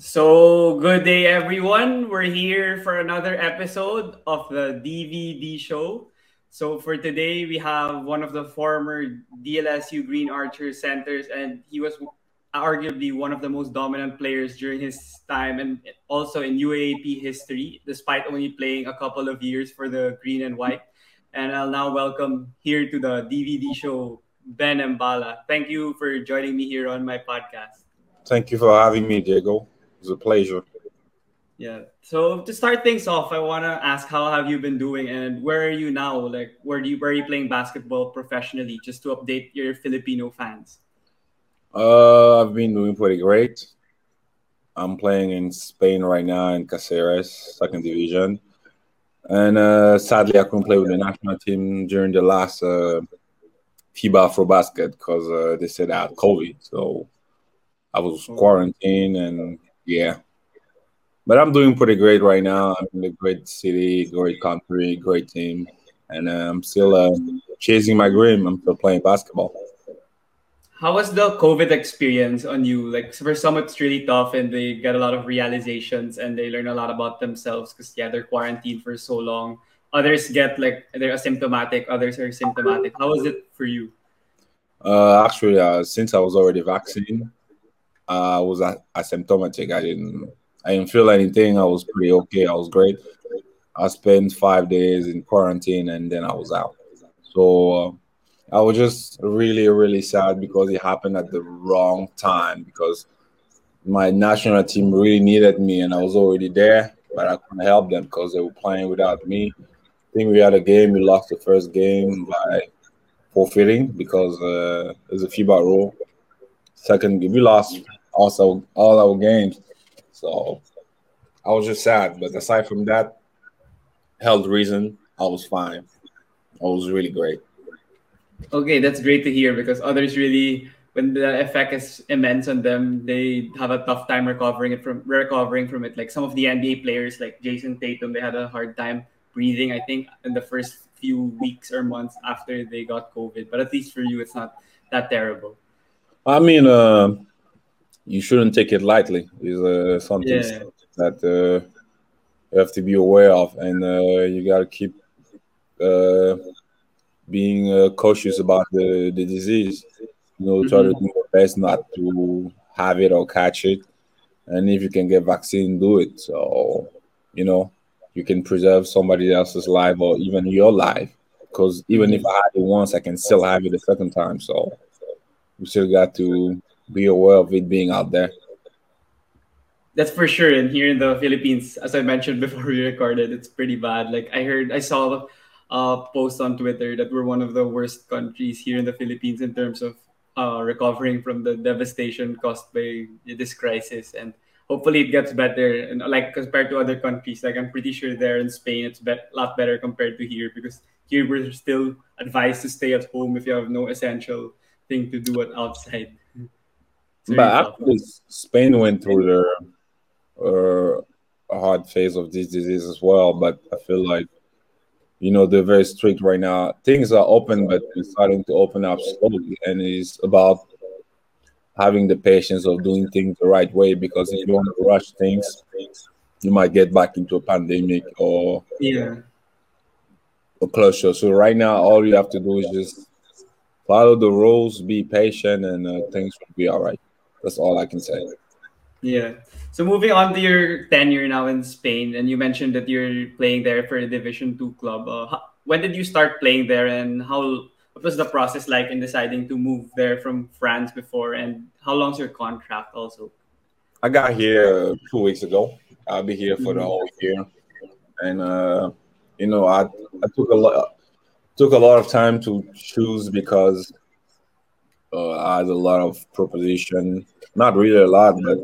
So, good day, everyone. We're here for another episode of the DVD show. So, for today, we have one of the former DLSU Green Archer centers, and he was arguably one of the most dominant players during his time and also in UAAP history, despite only playing a couple of years for the Green and White. And I'll now welcome here to the DVD show Ben Mbala. Thank you for joining me here on my podcast. Thank you for having me, Diego. It's a pleasure. Yeah. So to start things off, I want to ask how have you been doing and where are you now? Like where do you where are you playing basketball professionally? Just to update your Filipino fans. Uh, I've been doing pretty great. I'm playing in Spain right now in Caceres, second division. And uh, sadly, I couldn't play with the national team during the last uh, FIBA Afro Basket because uh, they said I had COVID. So I was quarantined and yeah. But I'm doing pretty great right now. I'm in a great city, great country, great team. And uh, I'm still uh, chasing my dream. I'm still playing basketball. How was the COVID experience on you? Like for some, it's really tough, and they get a lot of realizations, and they learn a lot about themselves because yeah, they're quarantined for so long. Others get like they're asymptomatic. Others are symptomatic. How was it for you? Uh, actually, uh, since I was already vaccinated, I was asymptomatic. I didn't I didn't feel anything. I was pretty okay. I was great. I spent five days in quarantine and then I was out. So uh, I was just really, really sad because it happened at the wrong time because my national team really needed me and I was already there, but I couldn't help them because they were playing without me. I think we had a game. We lost the first game by forfeiting because uh, there's a FIBA rule. Second, we lost also all our games. So I was just sad. But aside from that, health reason, I was fine. I was really great. Okay, that's great to hear because others really, when the effect is immense on them, they have a tough time recovering it from recovering from it. Like some of the NBA players, like Jayson Tatum, they had a hard time breathing. I think in the first few weeks or months after they got COVID. But at least for you, it's not that terrible. I mean, uh, you shouldn't take it lightly. Is uh, something yeah. that uh, you have to be aware of, and uh, you got to keep uh, being uh, cautious about the, the disease. You know, mm-hmm. try to mm-hmm. do your best not to have it or catch it, and if you can get vaccine, do it. So, you know, you can preserve somebody else's life or even your life. Because even if I had it once, I can still have it a second time. So, we still got to be aware of it being out there. That's for sure. And here in the Philippines, as I mentioned before we recorded, it's pretty bad. Like I heard, I saw a post on Twitter that we're one of the worst countries here in the Philippines in terms of uh, recovering from the devastation caused by this crisis. And hopefully it gets better. And like compared to other countries, like I'm pretty sure there in Spain, it's a lot better compared to here because here we're still advised to stay at home if you have no essential thing to do outside but actually, Spain went through their uh, hard phase of this disease as well. But I feel like, you know, they're very strict right now. Things are open, but it's starting to open up slowly. And it's about having the patience of doing things the right way because if you want to rush things, you might get back into a pandemic or yeah a closure. So right now, all you have to do is just follow the rules, be patient, and uh, things will be all right. That's all I can say. Yeah. So moving on to your tenure now in Spain, and you mentioned that you're playing there for a Division Two club. Uh, when did you start playing there, and how? What was the process like in deciding to move there from France before, and how long's your contract also? I got here two weeks ago. I'll be here for mm-hmm. the whole year, and uh, you know, I I took a lot took a lot of time to choose because uh, I had a lot of proposition. Not really a lot, but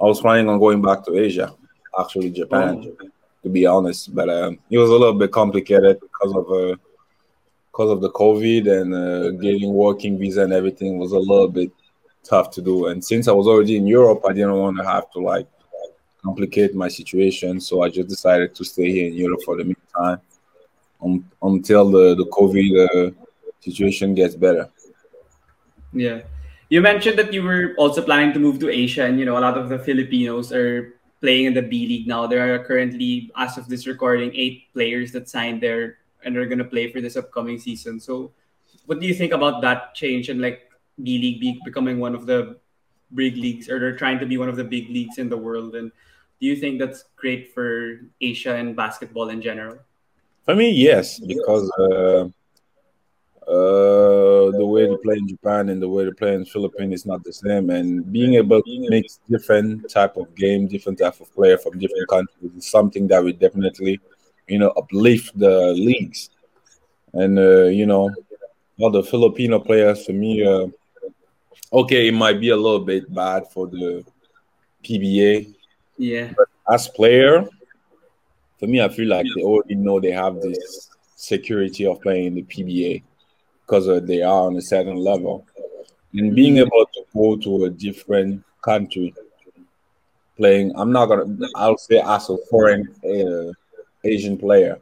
I was planning on going back to Asia, actually Japan, oh. to be honest. But um, it was a little bit complicated because of uh, because of the COVID and uh, getting working visa and everything was a little bit tough to do. And since I was already in Europe, I didn't want to have to like complicate my situation, so I just decided to stay here in Europe for the meantime um, until the the COVID uh, situation gets better. Yeah. You mentioned that you were also planning to move to Asia, and you know a lot of the Filipinos are playing in the B League now. There are currently, as of this recording, eight players that signed there and are going to play for this upcoming season. So, what do you think about that change and like B League be becoming one of the big leagues, or they're trying to be one of the big leagues in the world? And do you think that's great for Asia and basketball in general? For me, yes, because uh, uh, the way they play in Japan and the way they play in Philippines is not the same. And being able to mix different type of game, different type of player from different countries is something that we definitely, you know, uplift the leagues. And uh, you know, all the Filipino players for me, uh, okay, it might be a little bit bad for the PBA. Yeah. But as player, for me, I feel like they already know they have this security of playing in the PBA because they are on a certain level. And being mm-hmm. able to go to a different country playing, I'm not gonna, I'll say as a foreign uh, Asian player,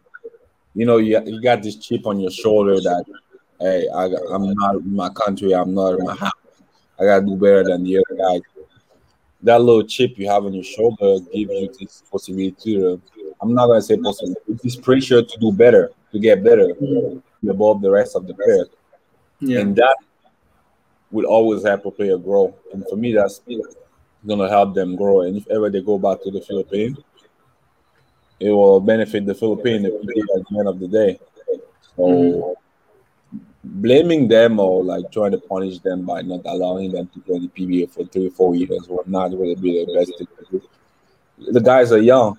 you know, you, you got this chip on your shoulder that, hey, I, I'm not in my country, I'm not in my house, I gotta do better than the other guy. That little chip you have on your shoulder gives you this possibility to, I'm not gonna say possibility, this pressure to do better, to get better above the rest of the players. Yeah. And that will always help a player grow. And for me, that's gonna help them grow. And if ever they go back to the Philippines, it will benefit the Philippines at the end of the day. So mm-hmm. blaming them or like trying to punish them by not allowing them to play the PBA for three or four years will not really be the best thing to do. The guys are young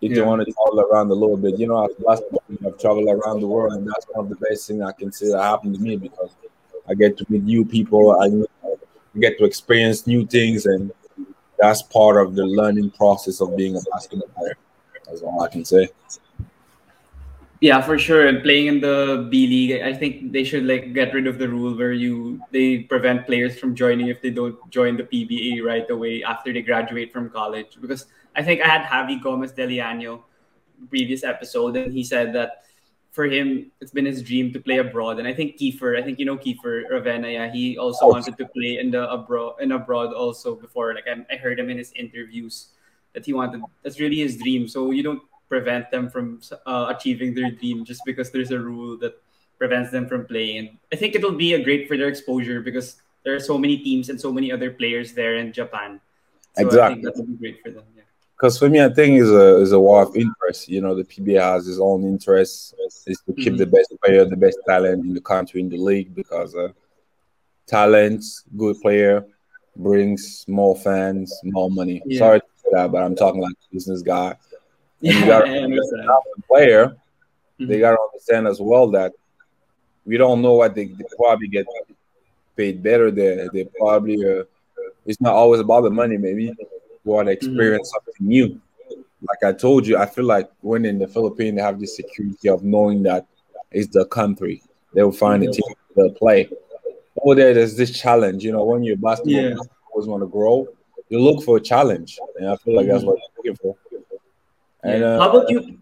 if yeah. you want to travel around a little bit. You know, as basketball, I've traveled around the world, and that's one of the best things I can say that happened to me because I get to meet new people, I get to experience new things, and that's part of the learning process of being a basketball player. That's all I can say. Yeah, for sure. And playing in the B League, I think they should like get rid of the rule where you they prevent players from joining if they don't join the PBA right away after they graduate from college because I think I had Javi Gomez de Liano previous episode, and he said that for him, it's been his dream to play abroad. And I think Kiefer, I think you know Kiefer Ravena, yeah, he also wanted to play in the abroad in abroad also before. Like I, I heard him in his interviews that he wanted. That's really his dream. So you don't prevent them from uh, achieving their dream just because there's a rule that prevents them from playing. And I think it'll be a great for their exposure because there are so many teams and so many other players there in Japan. So exactly. I think that'll be great for them. Yeah. Because for me, I think is a is a war of interest. You know, the PBA has its own interest is to keep mm-hmm. the best player, the best talent in the country in the league because uh, talent, good player brings more fans, more money. Yeah. Sorry to say that, but I'm talking like a business guy. And you got the player. Mm-hmm. They got to understand as well that we don't know what they, they probably get paid better there. They probably uh, it's not always about the money, maybe want to mm-hmm. experience mm-hmm. something new. Like I told you, I feel like when in the Philippines, they have this security of knowing that it's the country. They will find a team to play. Over there, there's this challenge. You know, when you're basketball, yeah. always want to grow. You look for a challenge, and I feel like mm-hmm. that's what you're looking for. And uh, how about you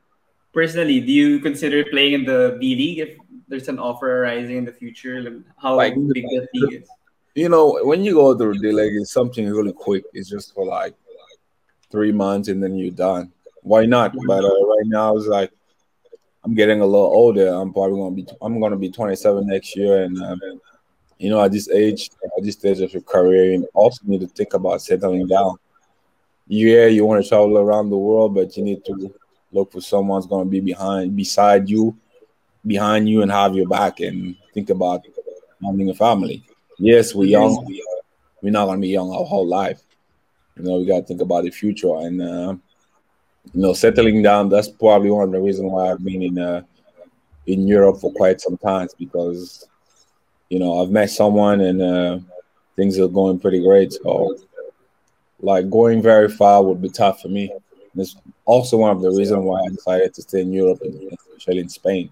personally? Do you consider playing in the B League if there's an offer arising in the future? How like, big that league is? You know, when you go through the league, it's something really quick. It's just for like three months and then you're done. Why not? But uh, right now it's like I'm getting a little older. I'm probably gonna be I'm gonna be 27 next year, and um, you know at this age, at this stage of your career, you also need to think about settling down. Yeah, you want to travel around the world, but you need to look for someone's gonna be behind, beside you, behind you, and have your back, and think about having a family. Yes, we're young. We're not gonna be young our whole life you know, we got to think about the future and uh, you know, settling down. That's probably one of the reasons why I've been in uh, in Europe for quite some time because you know I've met someone and uh, things are going pretty great. So, like going very far would be tough for me. And it's also one of the reasons why I decided to stay in Europe, especially in Spain.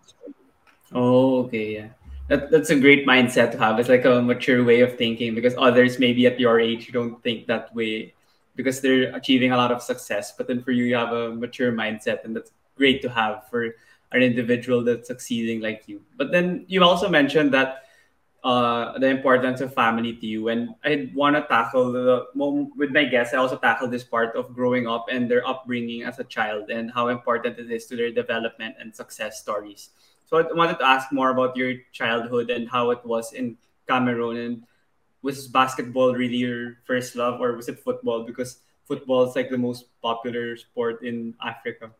Oh, okay, yeah. that, that's a great mindset to have. It's like a mature way of thinking because others maybe at your age you don't think that way because they're achieving a lot of success. But then for you, you have a mature mindset, and that's great to have for an individual that's succeeding like you. But then you also mentioned that uh, the importance of family to you, and I want to tackle the with my guests. I also tackle this part of growing up and their upbringing as a child and how important it is to their development and success stories. So I wanted to ask more about your childhood and how it was in Cameroon. And was basketball really your first love, or was it football? Because football is like the most popular sport in Africa.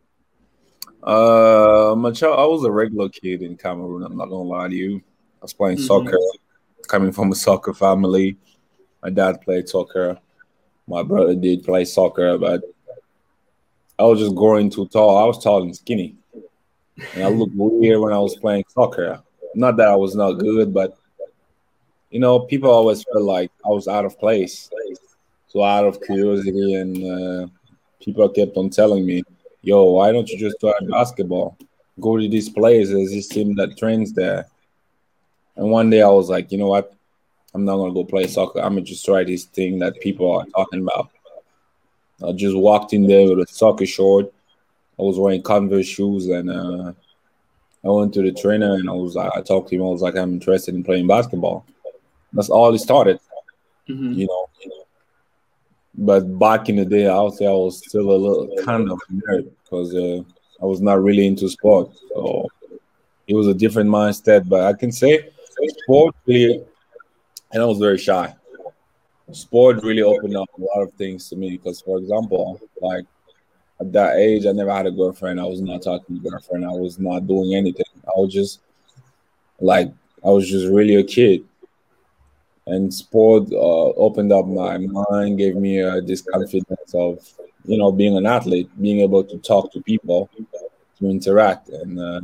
Uh, my child, I was a regular kid in Cameroon. I'm not gonna lie to you. I was playing mm-hmm. soccer, coming from a soccer family. My dad played soccer. My brother did play soccer, but I was just growing too tall. I was tall and skinny and I looked weird when I was playing soccer. Not that I was not good, but you know, people always felt like I was out of place. So out of curiosity, and uh, people kept on telling me, "Yo, why don't you just try basketball? Go to these places. There's this team that trains there." And one day I was like, you know what? I'm not gonna go play soccer. I'm gonna just try this thing that people are talking about. I just walked in there with a soccer short, I was wearing Converse shoes, and uh, I went to the trainer and I was like, I talked to him. I was like, I'm interested in playing basketball. That's all it started, mm-hmm. you know. But back in the day, I would say I was still a little kind of nerd because uh, I was not really into sport. So it was a different mindset. But I can say sport really, and I was very shy. Sport really opened up a lot of things to me because, for example, like at that age, I never had a girlfriend. I was not talking to a girlfriend. I was not doing anything. I was just like I was just really a kid. And sport uh, opened up my mind, gave me uh, this confidence of you know being an athlete, being able to talk to people, to interact, and uh,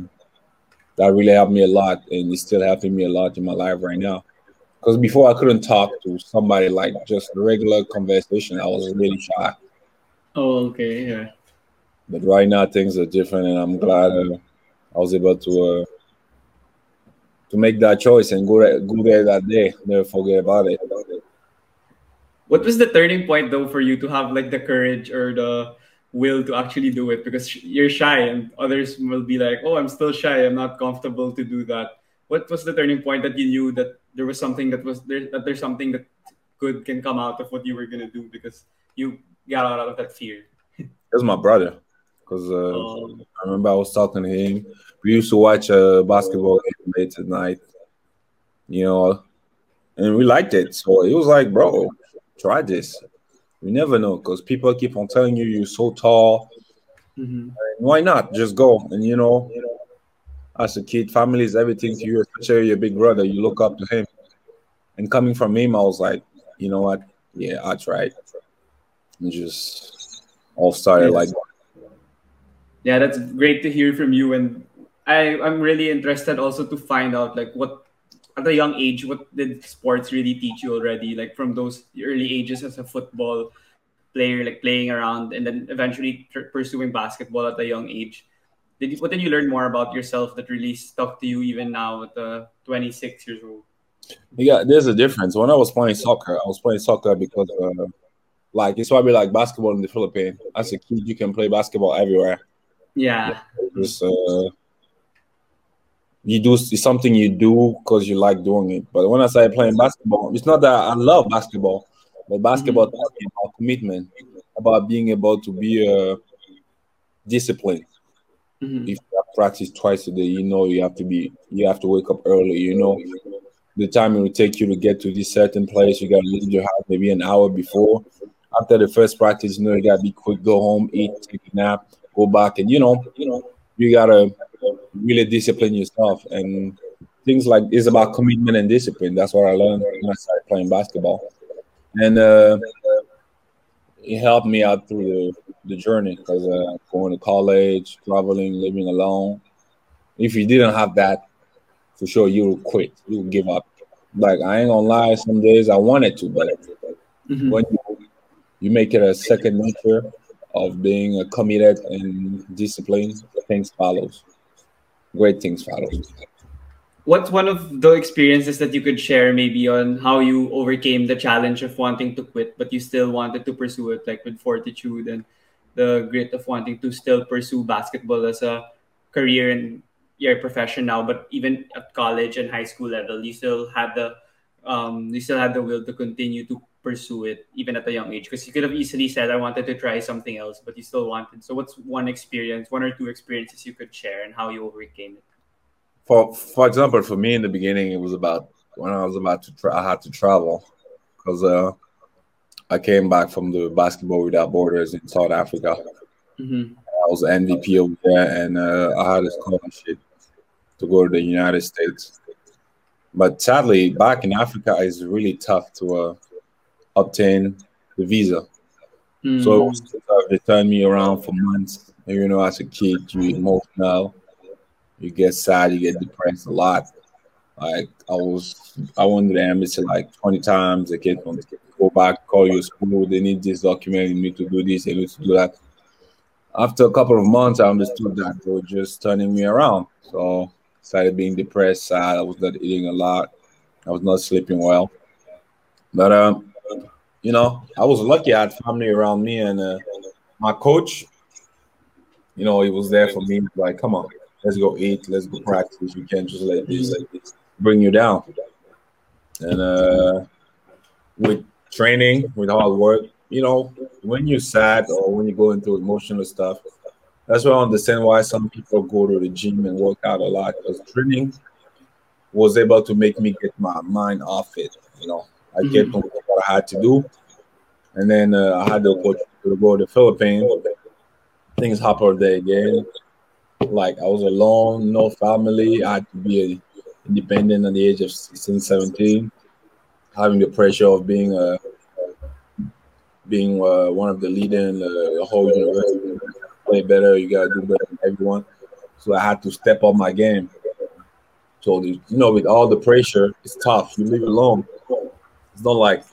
that really helped me a lot, and it's still helping me a lot in my life right now. Because before I couldn't talk to somebody like just regular conversation. I was really shy. Oh, okay, yeah. But right now things are different, and I'm glad uh, I was able to uh, to make that choice and go there, go there that day. Never forget about it. What was the turning point though for you to have like the courage or the will to actually do it? Because you're shy, and others will be like, "Oh, I'm still shy. I'm not comfortable to do that." What was the turning point that you knew that there was something that was there that there's something that good can come out of what you were gonna do because you got out of that fear? It was my brother because uh, oh. I remember I was talking to him. We used to watch a uh, basketball game late at night, you know, and we liked it. So it was like, bro, try this. You never know because people keep on telling you you're so tall. Mm-hmm. Why not just go? And you know, as a kid, family is everything to you, especially your big brother. You look up to him. And coming from him, I was like, you know what? Yeah, I tried. And just all started like yeah that's great to hear from you and i i'm really interested also to find out like what at a young age what did sports really teach you already? Like from those early ages as a football player like playing around and then eventually pursuing basketball at a young age. Did you, what did you learn more about yourself that really stuck to you even now at the 26 years old? Yeah there's a difference. When i was playing soccer i was playing soccer because uh, like it's probably like basketball in the philippines. As a kid you can play basketball everywhere. Yeah. It's, uh, you do it's something you do because you like doing it. But when I started playing basketball, it's not that I love basketball, but basketball mm-hmm. about commitment, about being able to be uh, disciplined. Mm-hmm. If you practice twice a day, you know you have to be you have to wake up early. You know the time it will take you to get to this certain place. You gotta leave your house maybe an hour before. After the first practice, you know you gotta be quick, go home, eat, take a nap go back and you know, you know, you gotta really discipline yourself and things like it's about commitment and discipline. That's what I learned when I started playing basketball, and uh, it helped me out through the, the journey because uh, going to college, traveling, living alone. If you didn't have that, for sure you would quit. You would give up. Like I ain't gonna lie, some days I wanted to, but mm-hmm. when you, you make it a second nature, of being committed and disciplined, things follows. Great things follow. what's one of the experiences that you could share maybe on how you overcame the challenge of wanting to quit but you still wanted to pursue it like with fortitude and the grit of wanting to still pursue basketball as a career and your profession now but even at college and high school level you still had the um, you still had the will to continue to pursue it even at a young age because you could have easily said i wanted to try something else but you still wanted so what's one experience one or two experiences you could share and how you overcame it for for example, for me in the beginning, it was about when I was about to tra- I had to travel because uh, I came back from the Basketball Without Borders in South Africa. Mm-hmm. I was MVP over there, and uh, I had a scholarship to go to the United States. But sadly, back in Africa, it's really tough to uh, obtain the visa. Mm. So it was tough. They turned me around for months. And, you know, as a kid, you emotional you get sad, you get depressed a lot. Like I was, I went to the embassy like 20 times. They kept on go back, call your school. They need this document. You need to do this. They need to do that. After a couple of months, I understood that they were just turning me around. So started being depressed, sad. I was not eating a lot. I was not sleeping well. But um, you know, I was lucky. I had family around me, and uh, my coach, you know, he was there for me. Like, come on, let's go eat, let's go practice. You can't just let this, this bring you down. And uh, with training, with hard work, you know, when you're sad or when you go into emotional stuff, that's why I understand why some people go to the gym and work out a lot because training was able to make me get my mind off it. You know, I mm-hmm. get what I had to do, and then uh, I had the opportunity to go to the Philippines. Things happened there again. Like I was alone, no family. I had to be independent at the age of 16, 17, having the pressure of being a being uh, one of the leading in the, the whole university. Play better, you gotta do better than everyone. So I had to step up my game. So you know, with all the pressure, it's tough. You live alone. It's not like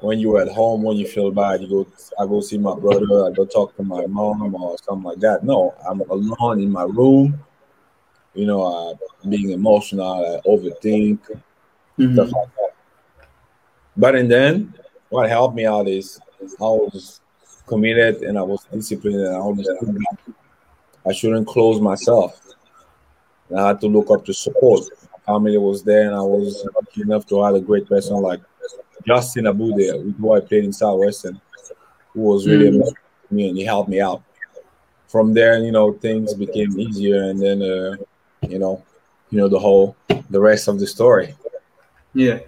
when you're at home when you feel bad, you go I go see my brother, I go talk to my mom or something like that. No, I'm alone in my room, you know, uh, being emotional, I overthink, mm-hmm. stuff like that. But and then what helped me out is I was committed and I was disciplined and I understood I shouldn't close myself. And I had to look up to support. Family was there and I was lucky enough to have a great person like Justin Abu Abude, who I played in Southwestern, who was really mm. me and he helped me out. From there, you know, things became easier, and then, uh, you know, you know the whole, the rest of the story. Yeah.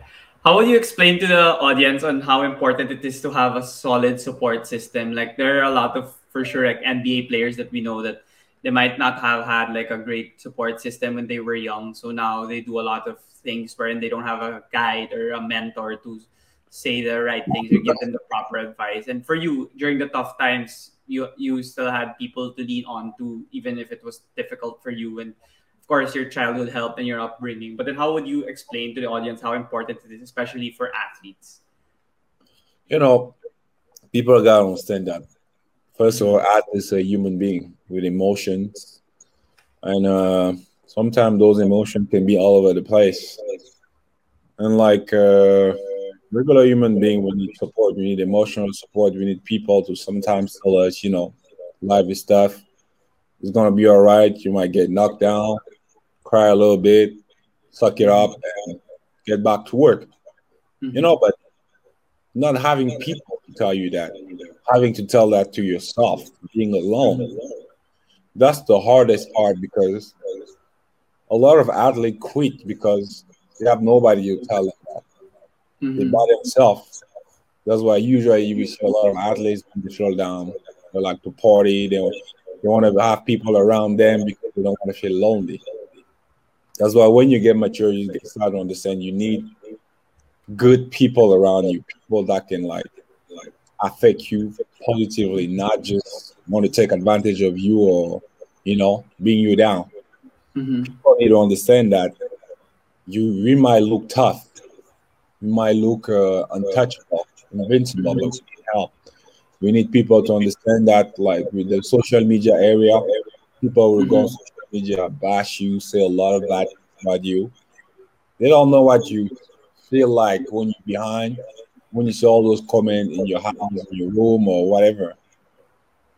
How would you explain to the audience on how important it is to have a solid support system? Like there are a lot of, for sure, like NBA players that we know that they might not have had like a great support system when they were young. So now they do a lot of things wherein they don't have a guide or a mentor to say the right things or give them the proper advice. And for you, during the tough times, you you still had people to lean on to, even if it was difficult for you. And of course, your childhood help and your upbringing. But then, how would you explain to the audience how important it is, especially for athletes? You know, people gotta understand that. First of all, athlete is a human being with emotions, and uh, sometimes those emotions can be all over the place. And like. Uh, regular human being, we need support. We need emotional support. We need people to sometimes tell us, you know, life is tough. It's gonna be all right. You might get knocked down, cry a little bit, suck it up, and get back to work. Mm-hmm. You know, but not having people tell you that, having to tell that to yourself, being alone. That's the hardest part because a lot of athletes quit because they have nobody to tell them that mm-hmm. they by themselves. That's why usually you see a lot of athletes when they down. They like to party. They they want to have people around them because they don't want to feel lonely. That's why when you get mature, you start to understand you need good people around you, people that can like affect you positively, not just want to take advantage of you or you know bring you down. Mm-hmm. People need to understand that you we might look tough, we might look uh, untouchable, invincible, but we need help. We need people to understand that, like with the social media area, people will mm-hmm. go on social media, bash you, say a lot of bad about you. They don't know what you feel like when you're behind, when you see all those comments in your house, in your room, or whatever.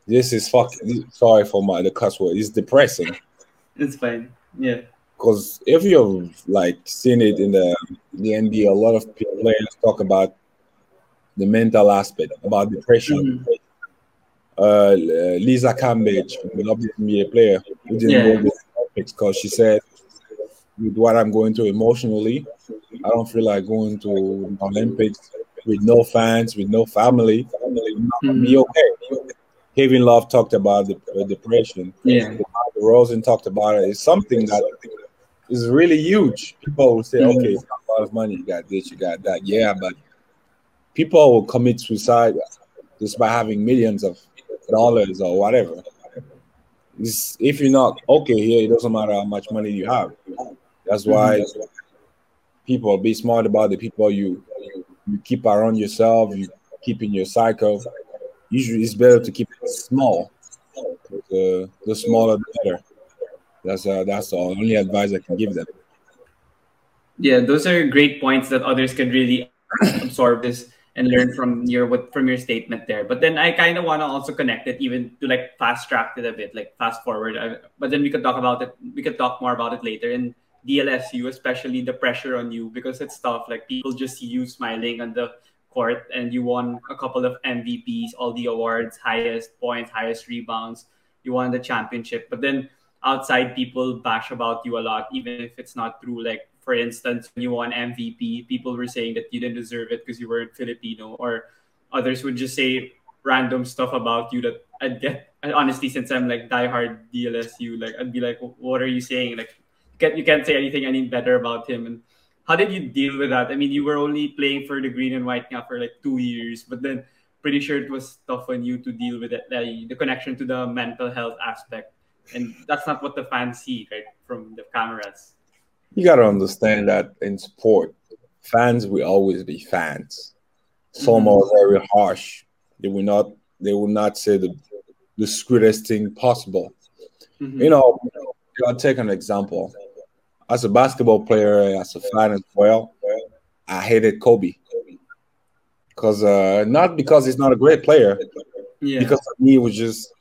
This is fucking. Sorry for my the cuss word. It's depressing. It's fine. Yeah. Because if you've like seen it in the the NBA, a lot of players talk about the mental aspect, about depression. Mhm. Uh, Liz Cambage, the WNBA player, who didn't Yeah. go Olympics because she said, with what I'm going through emotionally, I don't feel like going to Olympics with no fans, with no family. Mhm. Be okay. Kevin Love talked about the uh, depression. Yeah. Rosen talked about it. It's something that is really huge. People will say, Mhm. okay, it's a lot of money. You got this, you got that. Yeah, but people will commit suicide just by having millions of dollars or whatever. It's, if you're not okay here, it doesn't matter how much money you have. That's why people be smart about the people you you keep around yourself. You keep in your cycle. Usually, it's better to keep it small. The the smaller, the better. That's uh, that's the only advice I can give them. Yeah, those are great points that others can really absorb this and learn from your what from your statement there. But then I kind of want to also connect it even to like fast track it a bit, like fast forward. I, but then we could talk about it. We could talk more about it later in DLSU, especially the pressure on you because it's tough. Like people just see you smiling on the court, and you won a couple of MVPs, all the awards, highest points, highest rebounds. You won the championship, but then outside people bash about you a lot, even if it's not true. Like for instance, when you won MVP, people were saying that you didn't deserve it because you weren't Filipino, or others would just say random stuff about you that I'd get. Honestly, since I'm like diehard DLSU, like I'd be like, "What are you saying?" Like, can't, you can't say anything any better about him. And how did you deal with that? I mean, you were only playing for the green and white now for like two years, but then pretty sure it was tough on you to deal with it, like, the connection to the mental health aspect, and that's not what the fans see, right, from the cameras. You got to understand that in sport, fans will always be fans. Some Mhm. are very harsh. They will not. They will not say the the sweetest thing possible. Mhm. You know, I'll take an example. As a basketball player, as a fan as well, I hated Kobe. Because uh, not because he's not a great player, yeah, because for me it was just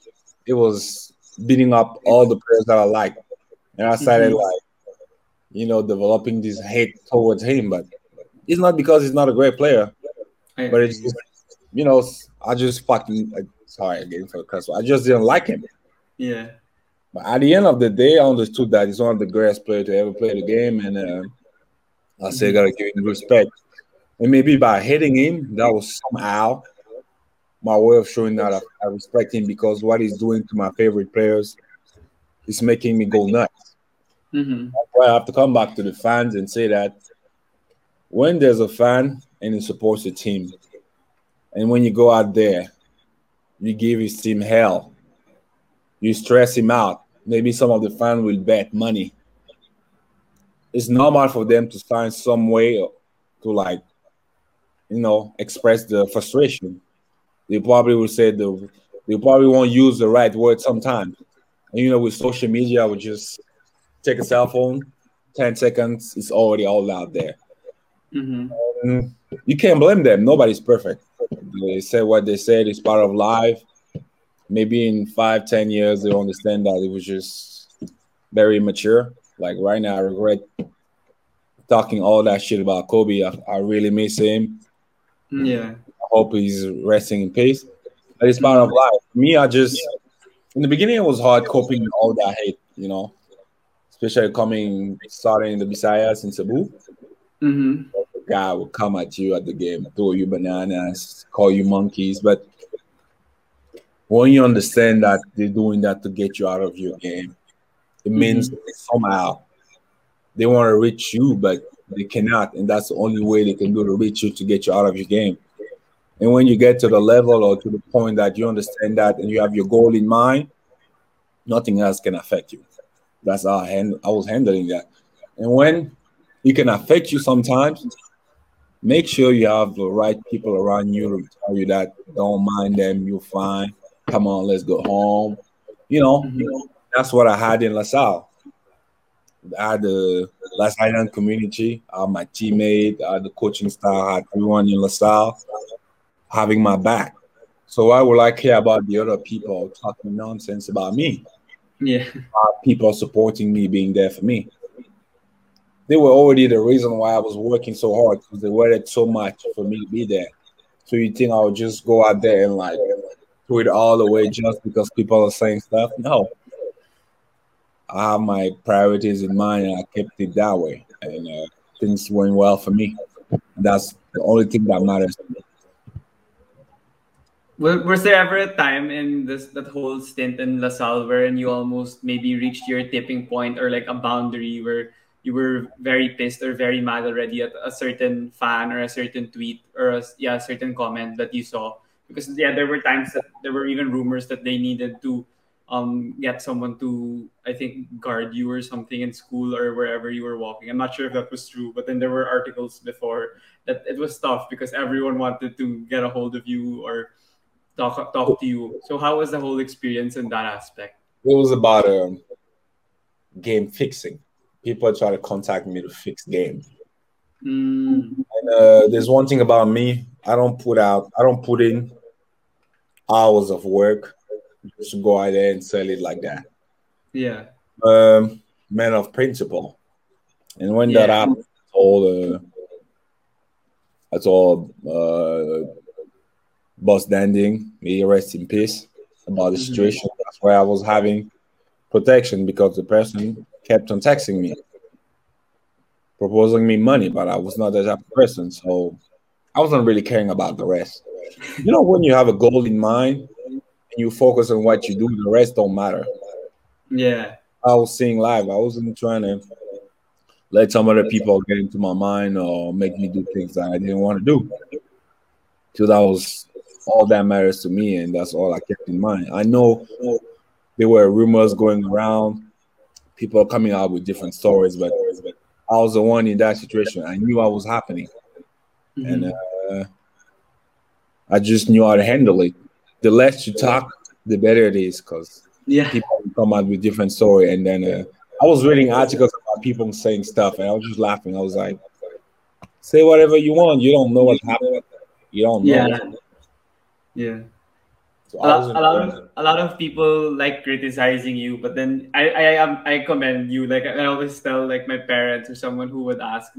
it was beating up all the players that I like, and I started Mhm. like you know developing this hate towards him. But it's not because he's not a great player, I but it's just you know I just fucking like, sorry again for the word. I just didn't like him. yeah, But at the end of the day, I understood that he's one of the greatest players to ever play the game, and uh, I say gotta give him respect. And maybe by hitting him, that was somehow my way of showing that I, I respect him because what he's doing to my favorite players is making me go nuts. hmm Well, I have to come back to the fans and say that when there's a fan and he supports a team, and when you go out there, you give his team hell, you stress him out. Maybe some of the fans will bet money. It's normal for them to find some way to like, you know, express the frustration. They probably will say the they probably won't use the right word sometimes. And you know, with social media, we just take a cell phone, 10 seconds, it's already all out there. hmm Mm, you can't blame them. Nobody's perfect. They said what they said. It's part of life. Maybe in five, ten years, they'll understand that it was just very immature. Like right now, I regret talking all that shit about Kobe. I, I really miss him. Yeah. I hope he's resting in peace. But it's part of life. Me, I just in the beginning it was hard coping with all that hate, you know, especially coming starting in the Bisayas in Cebu. hmm The guy will come at you at the game, throw you bananas, call you monkeys. But when you understand that they're doing that to get you out of your game, it mm-hmm. means somehow they want to reach you, but they cannot, and that's the only way they can do to reach you to get you out of your game. And when you get to the level or to the point that you understand that and you have your goal in mind, nothing else can affect you. That's how I, hand, I was handling that. And when it can affect you sometimes, make sure you have the right people around you to tell you that don't mind them, you're fine. Come on, let's go home. You know, Mhm. that's what I had in La Salle. I had the Lasallian community, had my teammate, had the coaching staff, had everyone in La Salle having my back. So why would I care about the other people talking nonsense about me? Yeah. Uh, people supporting me, being there for me. They were already the reason why I was working so hard because they wanted so much for me to be there. So you think I would just go out there and like do it all the way just because people are saying stuff? No. I have my priorities in mind and I kept it that way. And uh, things went well for me. That's the only thing that matters. Was there ever a time in this that whole stint in La Salle wherein you almost maybe reached your tipping point or like a boundary where you were very pissed or very mad already at a certain fan or a certain tweet or a, yeah, a certain comment that you saw? Because yeah, there were times that there were even rumors that they needed to um, get someone to I think guard you or something in school or wherever you were walking. I'm not sure if that was true, but then there were articles before that it was tough because everyone wanted to get a hold of you or talk talk to you. So how was the whole experience in that aspect? It was about um, game fixing. People try to contact me to fix game. Mm. And uh, there's one thing about me: I don't put out, I don't put in hours of work just to go out there and sell it like that. Yeah. Um, man of principle. And when that Yeah. happened, I told, uh, I told uh, Boss Danding, may rest in peace, about the Mhm. situation. That's why I was having protection because the person kept on texting me, proposing me money, but I was not that type of person. So I wasn't really caring about the rest. You know, when you have a goal in mind and you focus on what you do, the rest don't matter. Yeah. I was seeing live. I wasn't trying to let some other people get into my mind or make me do things that I didn't want to do. So that was all that matters to me, and that's all I kept in mind. I know there were rumors going around, people coming out with different stories, but I was the one in that situation. I knew what was happening, Mhm. and uh, I just knew how to handle it. The less you talk, the better it is, because yeah. people come out with different story and then uh, i was reading articles about people saying stuff and i was just laughing i was like say whatever you want you don't know what's happening you don't know Yeah. Yeah. So a, lot, a lot of a lot of people like criticizing you, but then I I I commend you. Like I always tell like my parents or someone who would ask,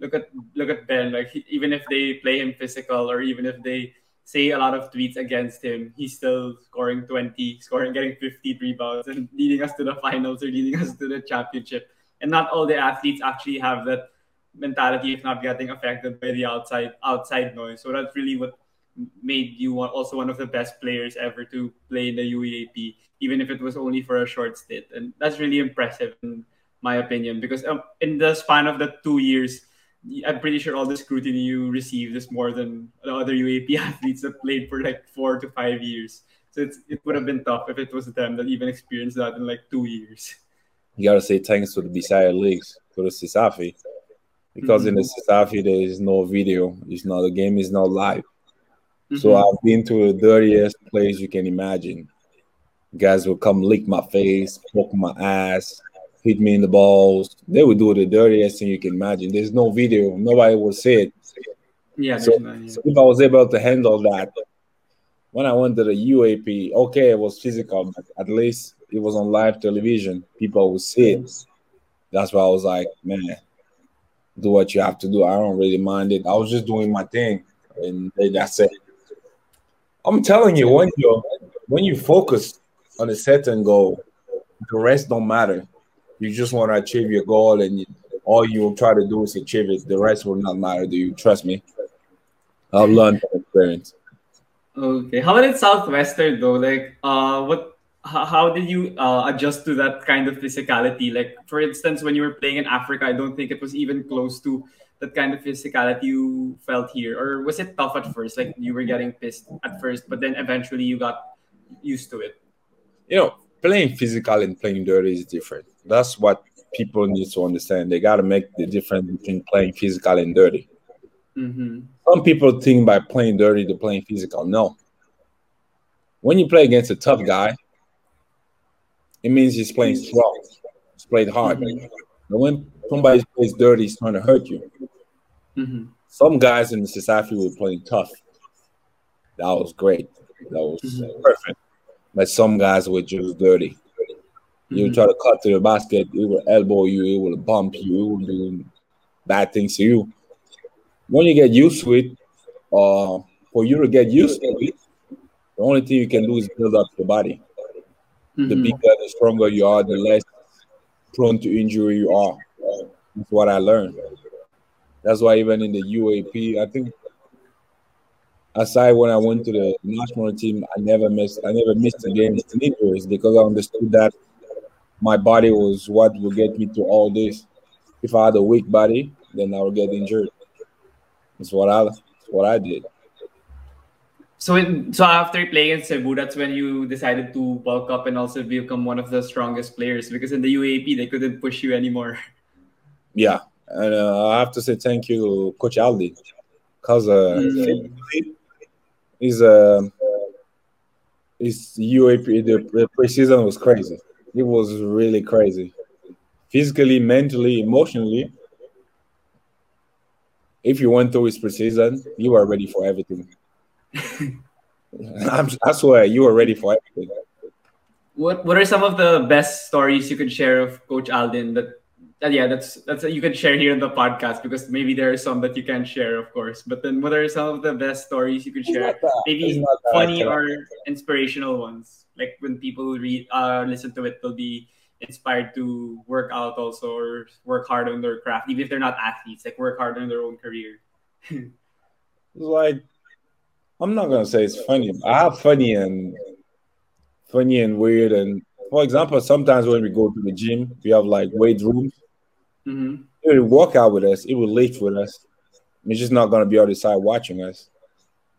look at look at Ben. Like he, even if they play him physical or even if they say a lot of tweets against him, he's still scoring twenty, scoring getting fifty rebounds and leading us to the finals or leading us to the championship. And not all the athletes actually have that mentality of not getting affected by the outside outside noise. So that's really what made you also one of the best players ever to play in the UAAP, even if it was only for a short stint. And that's really impressive in my opinion, because um, in the span of the two years, I'm pretty sure all the scrutiny you received is more than the other UAAP athletes that played for like four to five years. So it's, it would have been tough if it was them that even experienced that in like two years. you gotta say thanks to the Bisaya leagues to the CESAFI because in the CESAFI there is no video it's not the game is not live so Mhm. i've been to the dirtiest place you can imagine guys will come lick my face poke my ass hit me in the balls they would do the dirtiest thing you can imagine there's no video nobody will see it yeah, So, yeah. so if I was able to handle that, when I went to the UAAP, okay, it was physical, but at least it was on live television. People would see it. That's why I was like, man, do what you have to do. I don't really mind it. I was just doing my thing, and that's it. I'm telling you, when you when you focus on a certain goal, the rest don't matter. You just want to achieve your goal, and you, all you will try to do is achieve it. The rest will not matter to you. Trust me. I've learned from experience. Okay. How about in Southwestern though? Like, uh, what? How, how did you uh, adjust to that kind of physicality? Like, for instance, when you were playing in Africa, I don't think it was even close to that kind of physicality you felt here. Or was it tough at first? Like you were getting pissed at first, but then eventually you got used to it. You know, playing physical and playing dirty is different. That's what people need to understand. They got to make the difference between playing physical and dirty. Mm-hmm. Some people think by playing dirty they're playing physical. No. When you play against a tough guy, it means he's playing strong. He's played hard. Mhm. But when somebody plays dirty, he's trying to hurt you. Mm-hmm. Some guys in the society were playing tough. That was great. That was Mhm. perfect. But some guys were just dirty. You Mhm. try to cut to the basket, it will elbow you, it will bump you, it will do bad things to you. When you get used to it, uh, for you to get used to it, the only thing you can do is build up your body. The Mhm. bigger, the stronger you are, the less prone to injury you are. That's what I learned. That's why even in the UAAP, I think aside when I went to the national team, I never missed I never missed a game injuries because I understood that my body was what would get me to all this. If I had a weak body, then I would get injured. That's what I what I did. So, in, so after playing in Cebu, that's when you decided to bulk up and also become one of the strongest players. Because in the UAAP, they couldn't push you anymore. Yeah, and uh, I have to say thank you, Coach Aldin, because uh, Mm. He's uh, his UAAP the, the preseason was crazy. It was really crazy, physically, mentally, emotionally. If you went through his preseason, you are ready for everything. I'm, I swear, you are ready for everything. What What are some of the best stories you could share of Coach Aldin? That, that yeah, that's that's you can share here in the podcast because maybe there are some that you can't share, of course. But then, what are some of the best stories you could It's share? not that- it's Maybe not that I funny or inspirational ones. Like when people read, uh, listen to it, they'll be inspired to work out also or work hard on their craft, even if they're not athletes. Like work hard on their own career. It's like I'm not gonna say it's funny. I have funny and funny and weird. And for example, sometimes when we go to the gym, we have like weight rooms. Hmm He will work out with us. He would lift with us. He's just not gonna be on the side watching us.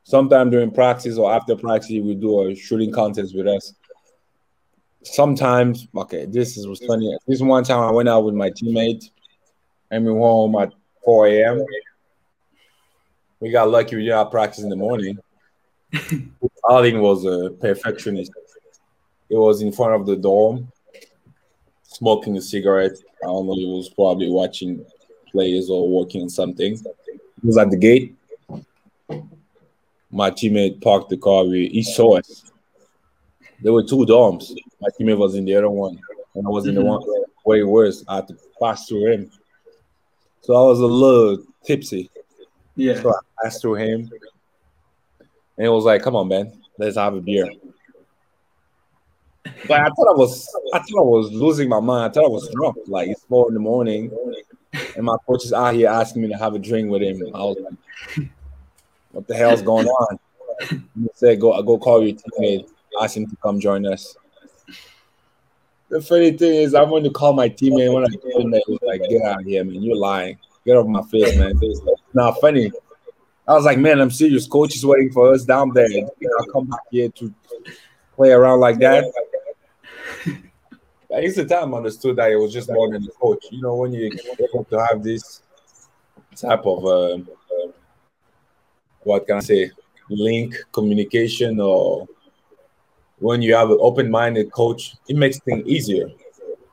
Sometime during practice or after practice, we do a shooting contest with us. Sometimes, okay, this is was funny. This one time I went out with my teammate and we went home at 4 a.m. We got lucky we didn't have practice in the morning. Arling was a perfectionist. He was in front of the dorm, smoking a cigarette. I don't know, he was probably watching plays or working on something. He was at the gate. My teammate parked the car. We, he saw us. There were two dorms. My teammate was in the other one, and I was in the Mhm. one way worse. I had to pass through him. So I was a little tipsy. Yeah. So I passed through him, and it was like, "Come on, man, let's have a beer." But I thought I was, I thought I was losing my mind. I thought I was drunk. Like it's four in the morning, and my coach is out here asking me to have a drink with him. I was like, "What the hell's going on?" He said, "Go, go call your teammate. Ask him to come join us." The funny thing is, I'm going to call my teammate when I told him that he was like, "Get out of here, man! You're lying. Get off my face, man." It's not funny. I was like, "Man, I'm serious. Coach is waiting for us down there. I come back here to play around like that." At least the time I understood that it was just more than the coach. You know, when you're able to have this type of uh, uh, what can I say, link communication, or when you have an open-minded coach, it makes things easier.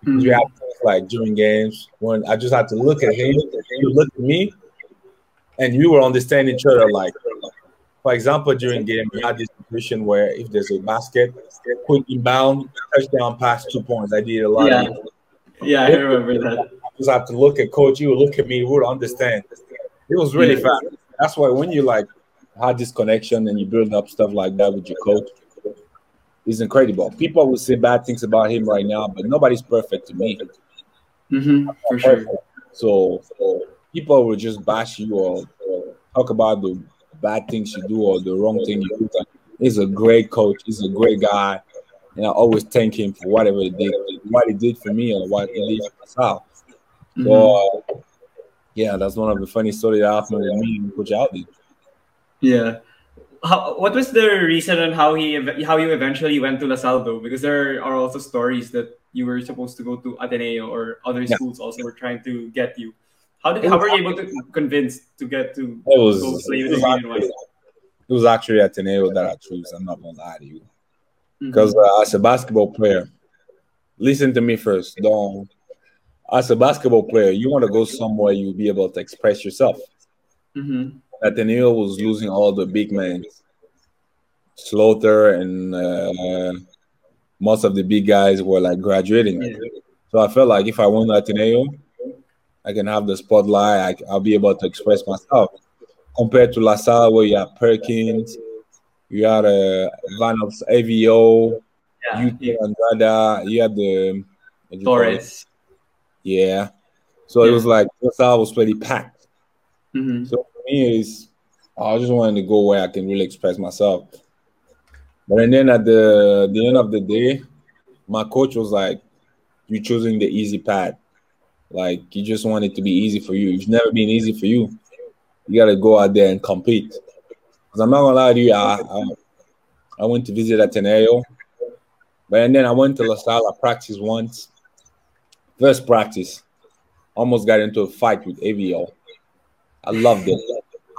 Mhm. You have like during games when I just had to look at him, you look at me, and you will understand each other. Like, for example, during game, we had this situation where if there's a basket, quick inbound, touchdown pass, two points. I did a lot Yeah. of it. Yeah, I remember that. I just have to look at coach. You would look at me, you would understand. It was really Yeah. fast. That's why when you like had this connection and you build up stuff like that with your coach, it's incredible. People will say bad things about him right now, but nobody's perfect to me. Mm-hmm, For sure. So, so people will just bash you or, or talk about the bad things you do or the wrong thing you do. He's a great coach. He's a great guy, and I always thank him for whatever he did, what he did for me or what he did for myself. Mhm. So, uh, yeah, that's one of the funny stories that happened with me and Coach Aldin. Yeah. How, what was the reason on how he how you eventually went to La Salle though? Because there are also stories that you were supposed to go to Ateneo or other Yeah. schools also were trying to get you. How did how were you able to convince to get to It was, go play it with the Green and actually, White? It was actually Ateneo that I chose. I'm not gonna lie to you. Because uh, as a basketball player, listen to me first. Don't as a basketball player, you want to go somewhere you'll be able to express yourself. Mm-hmm. Ateneo was losing all the big men, Slaughter and uh, most of the big guys were like graduating. Yeah. So I felt like if I won Ateneo, I can have the spotlight. I, will be able to express myself. Compared to La Salle, where you have Perkins, you had uh, Vanos AVO, Yeah. you Andrada, you had the you call it? Torres. Yeah. So it was like La Salle was pretty packed. Mm-hmm. So for me, is I just wanted to go where I can really express myself. But and then at the the end of the day, my coach was like, "You're choosing the easy path. Like you just want it to be easy for you. It's never been easy for you. You got to go out there and compete." Because I'm not gonna lie to you, I, I I went to visit Ateneo, but and then I went to La Salle. I practiced once. First practice, almost got into a fight with Abu. I loved it.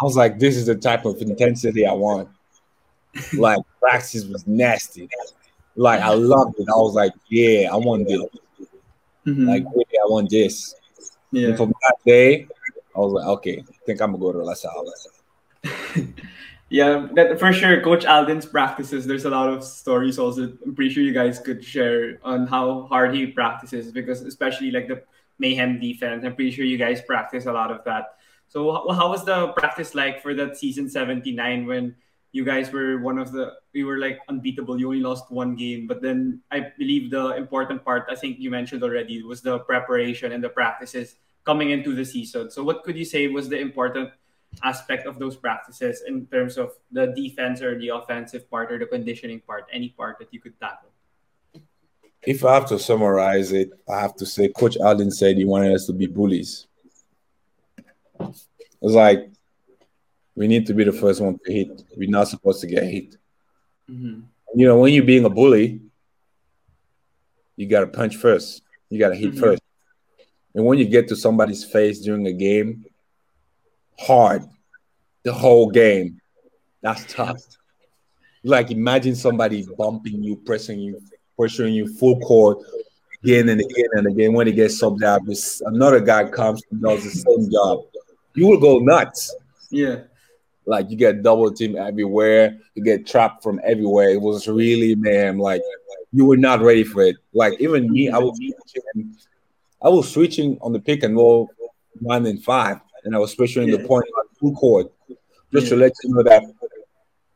I was like, this is the type of intensity I want. Like practice was nasty. Like I loved it. I was like, yeah, I want this. Mm-hmm. Like really, I want this. yeah. And from that day, I was like, okay, think I'm gonna go to La Salle. Yeah, that for sure. Coach Aldin's practices. There's a lot of stories. Also, I'm pretty sure you guys could share on how hard he practices because, especially like the mayhem defense. I'm pretty sure you guys practice a lot of that. So, how, how was the practice like for that season 79 when you guys were one of the we were like unbeatable. You only lost one game, but then I believe the important part I think you mentioned already was the preparation and the practices coming into the season. So, what could you say was the important aspect of those practices in terms of the defense or the offensive part or the conditioning part, any part that you could tackle? If I have to summarize it, I have to say Coach Aldin said he wanted us to be bullies. It's like we need to be the first one to hit. We're not supposed to get hit. Mm-hmm. You know, when you're being a bully, you got to punch first. You got to hit Mhm. And when you get to somebody's face during a game, hard, the whole game, that's tough. Like imagine somebody bumping you, pressing you, pressuring you full court again and again and again. When it gets subbed out, another guy comes and does the same job. You will go nuts. Yeah. Like you get double team everywhere, you get trapped from everywhere. It was really man, like you were not ready for it. Like even me, I was I was switching on the pick and roll one and five, and I was the Yeah. point on full court. Just to let you know that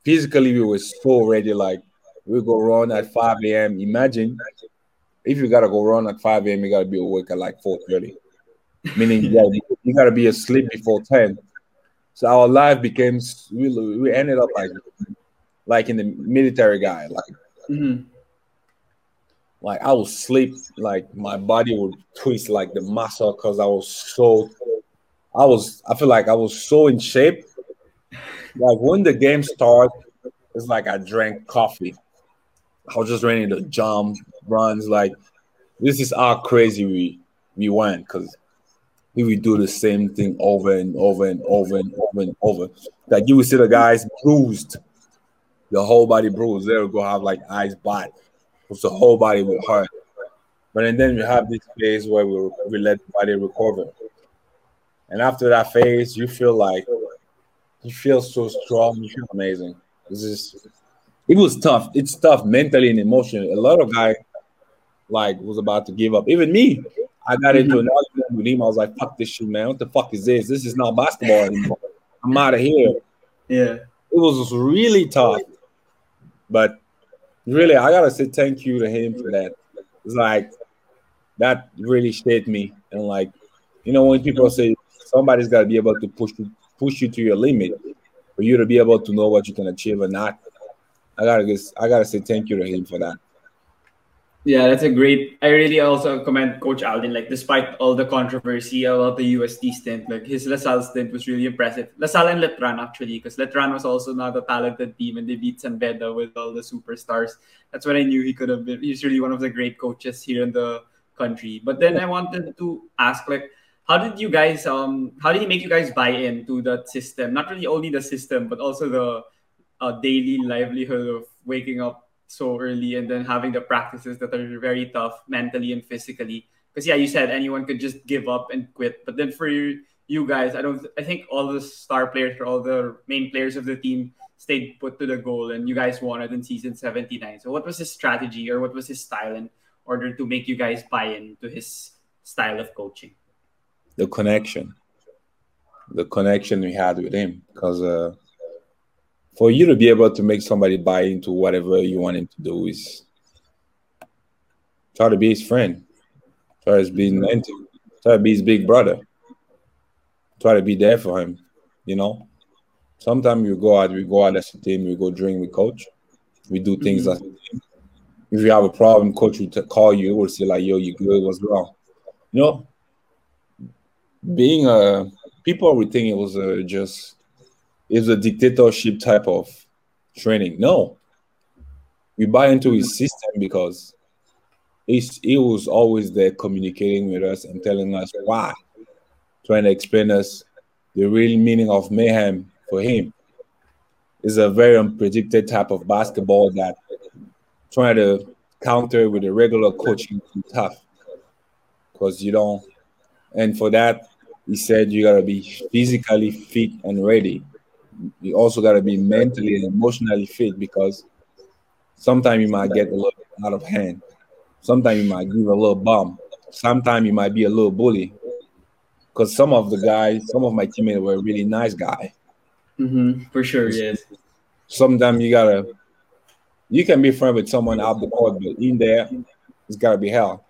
physically we were so ready. Like we go run at 5 a.m. Imagine if you gotta go run at 5 a.m., you gotta be awake at like 4:30. Meaning you gotta, you gotta be asleep before 10. So our life became we, we ended up like like in the military guy. Like Mm-hmm. Like I would sleep, like my body would twist like the muscle because I was so I was I feel like I was so in shape. Like when the game started, it's like I drank coffee. I was just ready to jump, runs. Like this is how crazy we we went because we would do the same thing over and over and over and over and over. Like you would see the guys bruised, the whole body bruised. They would go have like ice bath, because the whole body would hurt. But and then we have this phase where we we let the body recover, and after that phase, you feel like you feel so strong. You feel amazing. This is it was tough. It's tough mentally and emotionally. A lot of guys like was about to give up. Even me, I got into an argument with him. I was like, "Fuck this shit, man! What the fuck is this? This is not basketball anymore. I'm out of here." Yeah. It was really tough, but really, I gotta say thank you to him for that. It's like that really shaped me, and like you know, when people say somebody's got to be able to push you push you to your limit for you to be able to know what you can achieve or not. I gotta guess, I gotta say thank you to him for that. Yeah, that's a great. I really also commend Coach Aldin. Like, despite all the controversy about the UST stint, like his LaSalle stint was really impressive. LaSalle and Letran actually, because Letran was also not a talented team, and they beat San Beda with all the superstars. That's when I knew he could have been. He's really one of the great coaches here in the country. But then I wanted to ask, like, how did you guys um how did he make you guys buy into that system? Not really only the system, but also the uh, daily livelihood of waking up so early and then having the practices that are very tough mentally and physically. because yeah, you said anyone could just give up and quit, but then for you, you guys, I don't. I think all the star players or all the main players of the team stayed put to the goal, and you guys won it in season seventy nine. So what was his strategy or what was his style in order to make you guys buy into his style of coaching? The connection, the connection we had with him, because. Uh, for you to be able to make somebody buy into whatever you want him to do is try to be his friend, try to be his mentor, try to be his big brother, try to be there for him. You know, sometimes you go out, we go out as a team, we go drink, we coach, we do things mm-hmm. as a team. If you have a problem, coach will call you, will say like, "Yo, you good? What's wrong?" You know, being a people would think it was a, just is a dictatorship type of training. No, we buy into his system because he's, he was always there communicating with us and telling us why, trying to explain us the real meaning of mayhem for him. Is a very unpredicted type of basketball that trying to counter with a regular coaching is tough because you don't. And for that, he said you gotta be physically fit and ready you also got to be mentally and emotionally fit because sometimes you might get a little out of hand. Sometimes you might give a little bum. Sometimes you might be a little bully. Because some of the guys, some of my teammates were really nice guy. Mm-hmm, for sure, yes. Sometimes you gotta, you can be friend with someone out the court, but in there, it's gotta be hell.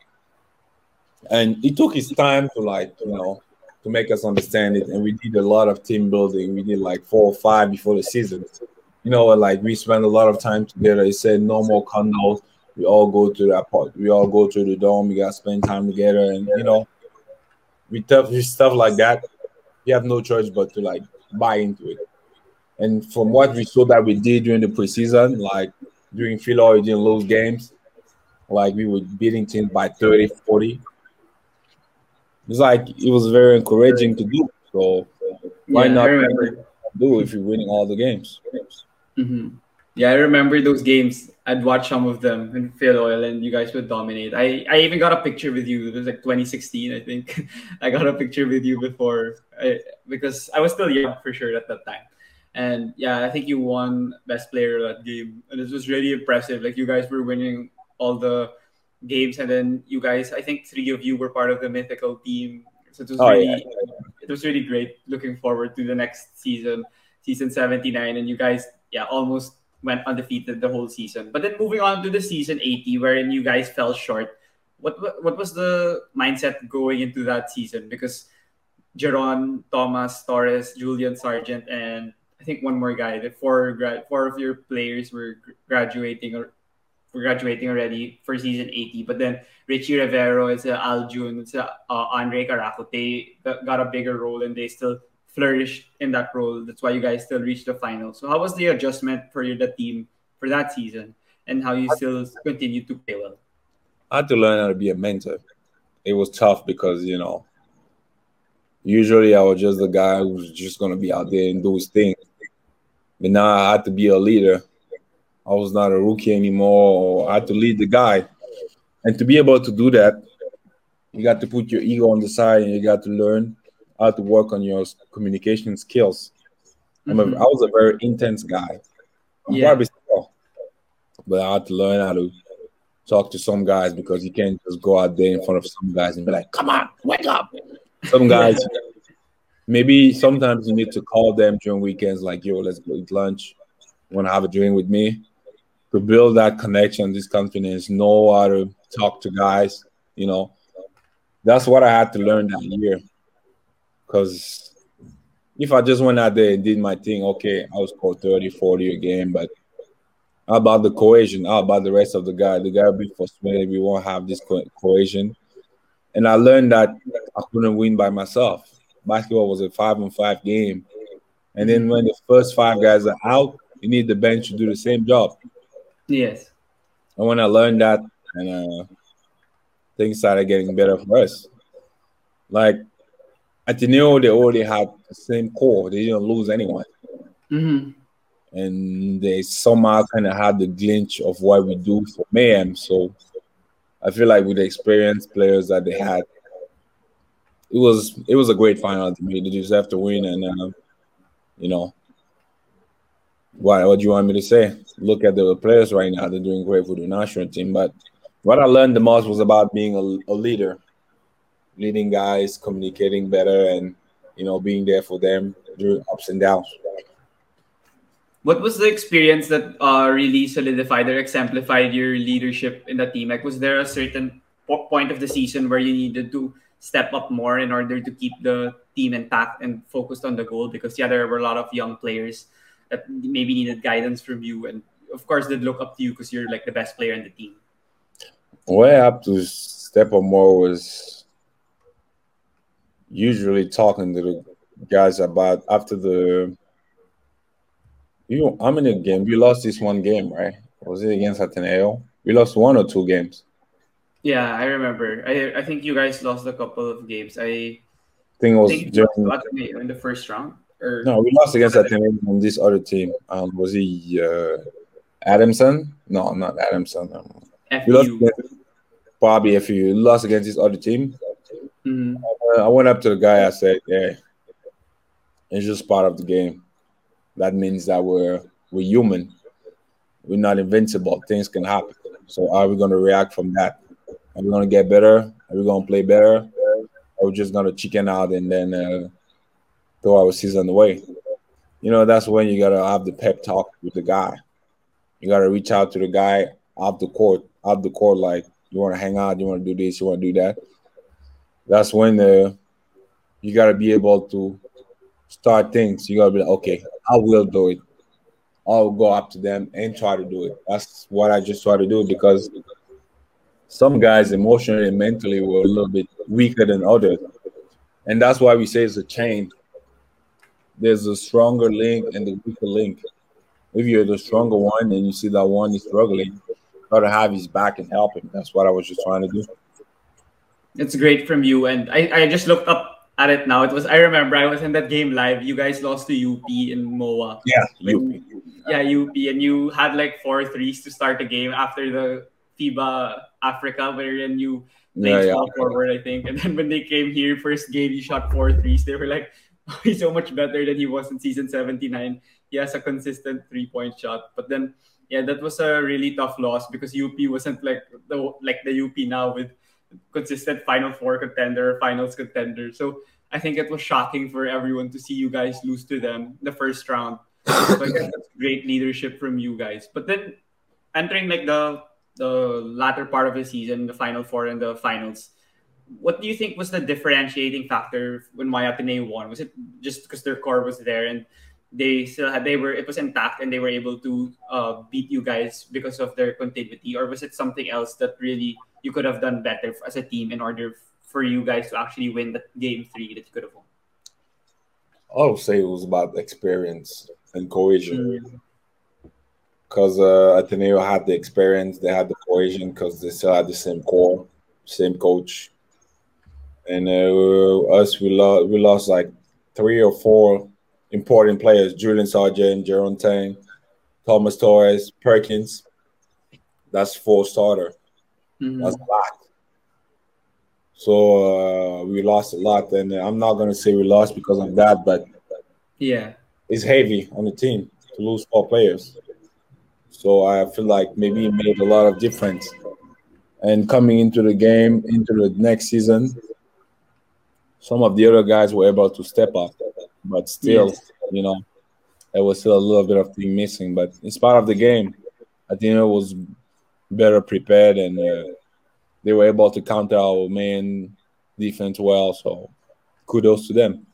And it took his time to like, you know, to make us understand it. And we did a lot of team building. We did like four or five before the season. You know, like we spent a lot of time together. He said no more condos. We all go to that part. We all go to the dome. We got to spend time together. And, you know, we tough stuff like that. You have no choice but to like buy into it. And from what we saw that we did during the preseason, like during Filoil, we didn't games. Like we were beating teams by 30, 40 it's like it was very encouraging to do. So why yeah, not do if you're winning all the games? Mm-hmm. Yeah, I remember those games. I'd watch some of them in Filoil, and you guys would dominate. I, I even got a picture with you. It was like 2016, I think. I got a picture with you before I, because I was still young for sure at that time. And yeah, I think you won best player that game, and it was really impressive. Like you guys were winning all the games, and then you guys, I think three of you were part of the mythical team. So it was oh, really, yeah. it was really great. Looking forward to the next season, season seventy nine, and you guys, yeah, almost went undefeated the whole season. But then moving on to the season eighty, wherein you guys fell short. What what was the mindset going into that season? Because Jeron, Thomas, Torres, Julian Sargent, and I think one more guy. The four grad, four of your players were graduating or graduating already for season 80. But then Ricci Rivero, it's a Aljun, it's uh, Andrei Caracut. They got a bigger role and they still flourished in that role. That's why you guys still reached the final. So how was the adjustment for the team for that season and how you still continue to play well? I had to learn how to be a mentor. It was tough because, you know, usually I was just the guy who was just going to be out there and do his thing. But now I had to be a leader I was not a rookie anymore. I had to lead the guy. And to be able to do that, you got to put your ego on the side and you got to learn how to work on your communication skills. Mm-hmm. A, I was a very intense guy. I'm yeah. probably still, but I had to learn how to talk to some guys because you can't just go out there in front of some guys and be like, come on, wake up. Some guys, maybe sometimes you need to call them during weekends, like, yo, let's go eat lunch. Want to have a drink with me? To build that connection, this confidence, know how to talk to guys, you know. That's what I had to learn that year. Because if I just went out there and did my thing, okay, I was score 30, 40 a game, but how about the cohesion? How about the rest of the guy? The guy will be frustrated. We won't have this co- cohesion. And I learned that I couldn't win by myself. Basketball was a five on five game. And then when the first five guys are out, you need the bench to do the same job. Yes. And when I learned that, and uh, things started getting better for us. Like Ateneo, they already had the same core. They didn't lose anyone. Mm-hmm. And they somehow kind of had the glitch of what we do for Mayhem. So I feel like with the experienced players that they had, it was it was a great final to me. They just have to win, and uh, you know, what what do you want me to say? Look at the players right now; they're doing great for the national team. But what I learned the most was about being a, a leader, leading guys, communicating better, and you know, being there for them during ups and downs. What was the experience that uh, really solidified or exemplified your leadership in the team? Like, was there a certain point of the season where you needed to step up more in order to keep the team intact and focused on the goal? Because yeah, there were a lot of young players that maybe needed guidance from you, and of course, they'd look up to you because you're like the best player in the team. What I have to step up more was usually talking to the guys about after the you how many games we lost this one game right was it against Ateneo we lost one or two games Yeah, I remember. I I think you guys lost a couple of games. I I think it was think during, in the first round. Or no we lost against that team on this other team um was he uh, Adamson no not Adamson um, we lost probably if you lost against this other team Mhm. Uh, I went up to the guy. I said, "Yeah, it's just part of the game. That means that we're we're human. We're not invincible. Things can happen. So are we going to react from that? Are we going to get better? Are we going to play better? Or we just going to chicken out and then uh, throw our season away? You know, that's when you got to have the pep talk with the guy. You got to reach out to the guy off the court, off the court, like you want to hang out, you want to do this, you want to do that. That's when uh, you got to be able to start things. You got to be like, okay, I will do it. I'll go up to them and try to do it. That's what I just try to do because some guys emotionally and mentally were a little bit weaker than others. And that's why we say it's a chain. There's a stronger link and the weaker link. If you're the stronger one and you see that one is struggling, try to have his back and help him. That's what I was just trying to do. It's great from you. And I, I just looked up at it now. It was I remember I was in that game live. You guys lost to UP in MOA. Yeah, When- Yeah, UP, and you had like four threes to start the game after the FIBA Africa, wherein you played Yeah, yeah. small forward, I think. And then when they came here, first game, you shot four threes. They were like, he's so much better than he was in season 79. He has a consistent three point shot. But then, yeah, that was a really tough loss because UP wasn't like the like the UP now with consistent Final Four contender, Finals contender. So I think it was shocking for everyone to see you guys lose to them the first round. So I guess that's great leadership from you guys. But then entering like the the latter part of the season, the final four and the finals, what do you think was the differentiating factor when Mayatene won? Was it just because their core was there and they still had they were it was intact and they were able to uh, beat you guys because of their continuity, or was it something else that really you could have done better as a team in order for you guys to actually win the game three that you could have won? I would say it was about experience and cohesion. Mm. Because uh, Ateneo had the experience, they had the cohesion because they still had the same core, same coach. And uh, us, we lost, we lost like three or four important players: Julian Sargent, Jeron Teng, Thomas Torres, Perkins. That's four starter. Mhm. That's a lot. So uh, we lost a lot, and I'm not gonna say we lost because of that, but Yeah. it's heavy on the team to lose four players. So I feel like maybe it made a lot of difference. And coming into the game, into the next season, some of the other guys were able to step up, but still, Yes. you know, there was still a little bit of thing missing. But it's part of the game. I think it was better prepared, and uh, they were able to counter our main defense well. So kudos to them.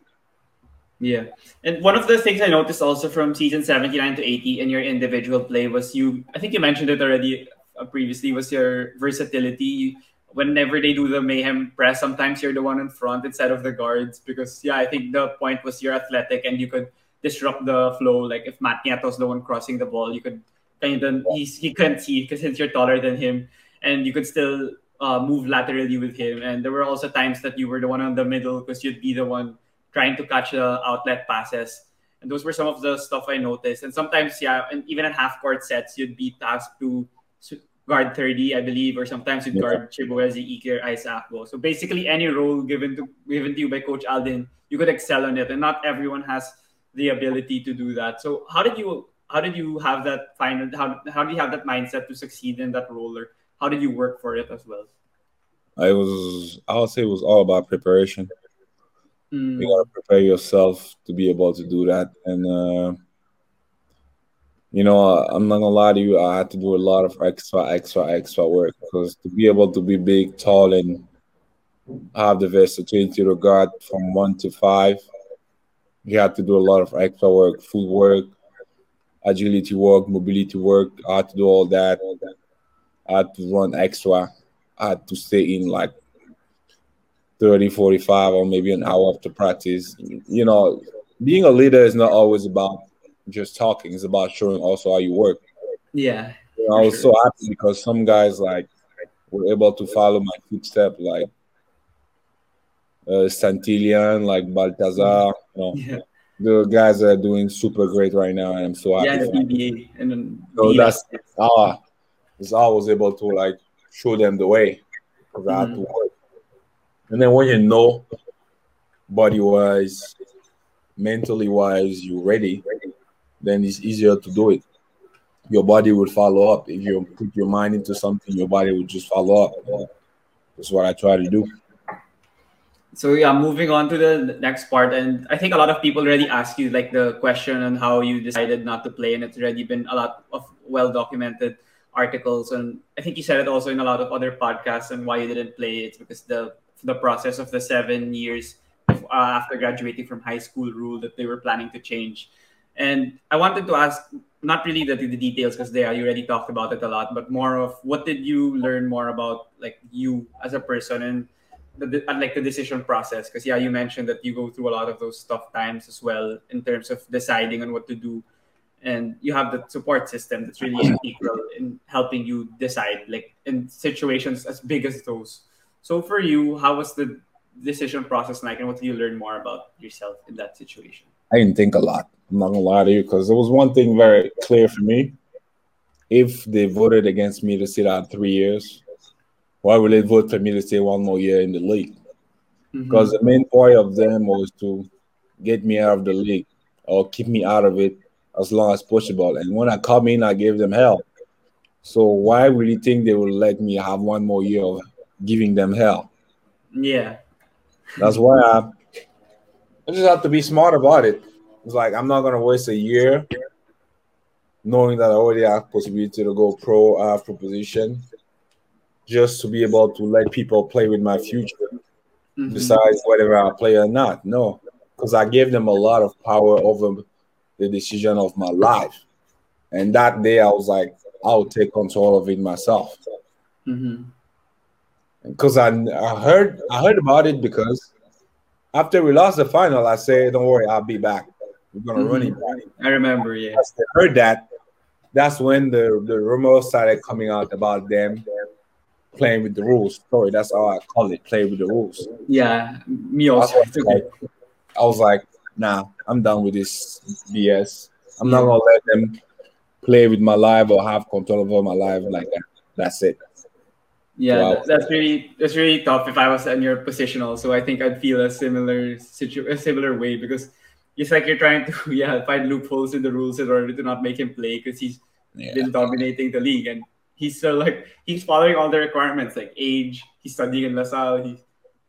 Yeah. And one of the things I noticed also from season 79 to 80 in your individual play was you, I think you mentioned it already uh, previously, was your versatility. Whenever they do the mayhem press, sometimes you're the one in front instead of the guards because, yeah, I think the point was you're athletic and you could disrupt the flow. Like if Matt Nieto's the one crossing the ball, you could kind of, he's, he couldn't see because since you're taller than him and you could still uh, move laterally with him. And there were also times that you were the one on the middle because you'd be the one trying to catch the outlet passes. And those were some of the stuff I noticed. And sometimes, yeah, and even in half court sets, you'd be tasked to guard 30, I believe, or sometimes you'd Yeah. guard Chibueze, Ikeh, or Isakbo. So basically, any role given to given to you by Coach Aldin, you could excel on it, and not everyone has the ability to do that. So how did you how did you have that final how how do you have that mindset to succeed in that role, or how did you work for it as well? I was I would say it was all about preparation. Mm, You gotta prepare yourself to be able to do that, and uh, you know uh, I'm not gonna lie to you. I had to do a lot of extra, extra, extra work because to be able to be big, tall, and have the versatility to guard from one to five, you had to do a lot of extra work, footwork, agility work, mobility work. I had to do all that. I had to run extra. I had to stay in like 30, 45, or maybe an hour after practice. You know, being a leader is not always about just talking, it's about showing also how you work. yeah, know, I was so happy because some guys like were able to follow my footstep, like uh, Santillan, like Baltazar. You know, yeah, the guys are doing super great right now, and I'm so happy. yeah. PBA and then So that's how is I was able to like show them the way because I had to work. And then when you know body wise, mentally wise, you're ready. ready, then it's easier to do it. Your body will follow up. If you put your mind into something, your body will just follow up. That's what I try to do. So yeah, moving on to the next part, and I think a lot of people already asked you like the question on how you decided not to play, and it's already been a lot of well documented articles, and I think you said it also in a lot of other podcasts and why you didn't play. It's because the the process of the seven years uh, after graduating from high school rule that they were planning to change, and I wanted to ask not really the, the details because there you already talked about it a lot, but more of what did you learn more about like you as a person and the, like the decision process? Because yeah you mentioned that you go through a lot of those tough times as well in terms of deciding on what to do. And you have the support system that's really mm-hmm. integral in helping you decide like in situations as big as those. So for you how was the decision process like and what did you learn more about yourself in that situation? I didn't think a lot. I'm not gonna lie to you because there was one thing very clear for me. If they voted against me to sit out three years, why would they vote for me to stay one more year in the league? Mm-hmm. Because the main point of them was to get me out of the league or keep me out of it as long as possible. And when I come in, I gave them hell. So why would you think they would let me have one more year of giving them hell? yeah That's why I, I just have to be smart about it. It's like I'm not gonna waste a year knowing that I already have possibility to go pro after position just to be able to let people play with my future Mhm. besides whether I play or not. No, because I gave them a lot of power over the decision of my life. And that day I was like, I'll take control of it myself. Because I, I heard I heard about it because after we lost the final, I said, "Don't worry, I'll be back. We're gonna run mm-hmm. it back." i remember yeah As they heard that, that's when the the rumors started coming out about them playing with the rules. Sorry, that's how I call it, play with the rules. yeah me also I, like, I was like, "Nah, I'm done with this BS. I'm not gonna let them play with my life or have control over my life like that. That's it." Yeah, that- that's really that's really tough. If I was in your position, also, I think I'd feel a similar situ a similar way because it's like you're trying to yeah find loopholes in the rules in order to not make him play because he's Yeah. been dominating the league and he's still like he's following all the requirements like age. He's studying in LaSalle. He's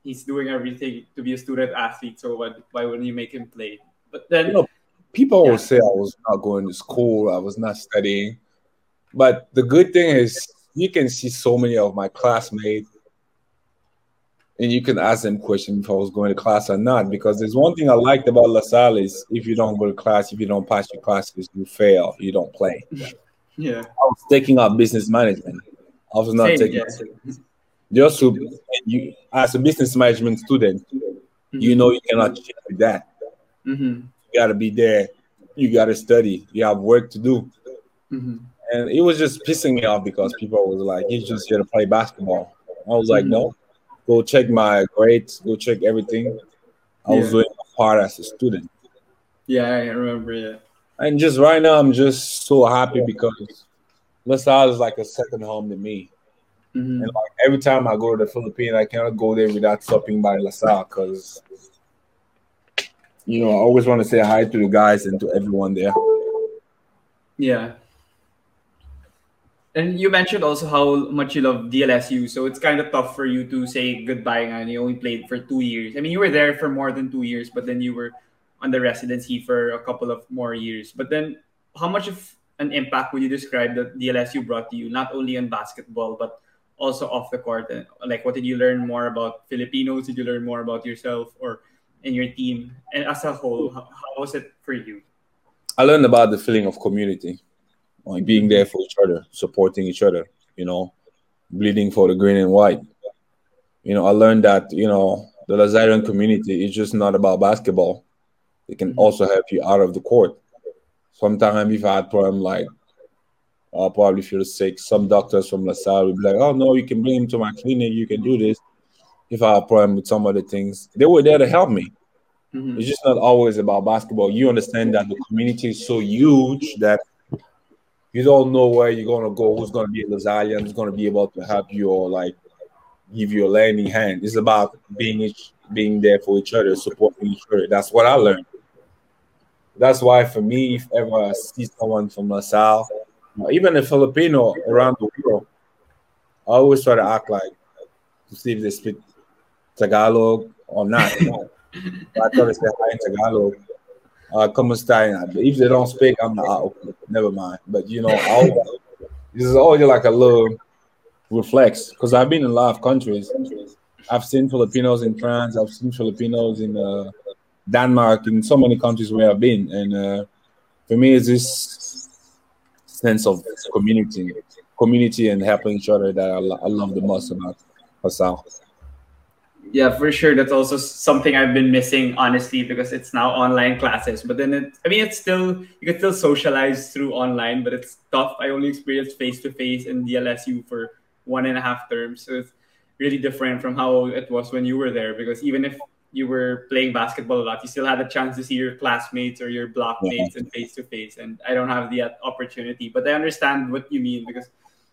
he's doing everything to be a student athlete. So why why wouldn't you make him play? But then You know, people Yeah. will say I was not going to school, I was not studying. But the good thing is you can see so many of my classmates and you can ask them questions if I was going to class or not. Because there's one thing I liked about LaSalle is if you don't go to class, if you don't pass your classes, you fail, you don't play. yeah, I was taking up business management. I was not Same, taking yeah. just to you as a business management student, you know you cannot cheat with that. hmm You gotta be there, you gotta study, you have work to do. hmm And it was just pissing me off because people was like, he's just here to play basketball. I was like, Mhm. no, go check my grades, go check everything. I was Yeah. doing my part as a student. Yeah, I remember. Yeah. And just right now, I'm just so happy because LaSalle is like a second home to me. Mhm. And like every time I go to the Philippines, I cannot go there without stopping by LaSalle because you know I always want to say hi to the guys and to everyone there. Yeah. And you mentioned also how much you love DLSU, so it's kind of tough for you to say goodbye and you only played for two years. I mean, you were there for more than two years, but then you were on the residency for a couple of more years. But then, how much of an impact would you describe that DLSU brought to you, not only in basketball, but also off the court? Like, what did you learn more about Filipinos? Did you learn more about yourself or in your team? And as a whole, how, how was it for you? I learned about the feeling of community, like being there for each other, supporting each other, you know, bleeding for the green and white. You know, I learned that, you know, the Lasallian community is just not about basketball. It can Mhm. also help you out of the court. Sometimes if I had problem like I'll probably feel sick. Some doctors from LaSalle will be like, oh no, you can bring him to my clinic, you can do this. If I have a problem with some other things, they were there to help me. Mhm. It's just not always about basketball. You understand that the community is so huge that you don't know where you're gonna go, who's gonna be a Lasallian, who's gonna be able to help you or like give you a lending hand. It's about being each being there for each other, supporting each other. That's what I learned. That's why for me, if ever I see someone from LaSalle, even a Filipino around the world, I always try to act like to see if they speak Tagalog or not. I try to say hi in Tagalog. Uh, está? If they don't speak, I'm ah, okay, never mind. But you know, this is always like a little reflex because I've been in a lot of countries. I've seen Filipinos in France. I've seen Filipinos in uh, Denmark. In so many countries where I've been, and uh, for me, it's this sense of community, community, and helping each other that I, I love the most about Hassan. Yeah, for sure. That's also something I've been missing, honestly, because it's now online classes. But then it, I mean, it's still, you can still socialize through online, but it's tough. I only experienced face to face in DLSU for one and a half terms. So it's really different from how it was when you were there. Because even if you were playing basketball a lot, you still had a chance to see your classmates or your blockmates and face to face. And I don't have the uh, opportunity, but I understand what you mean because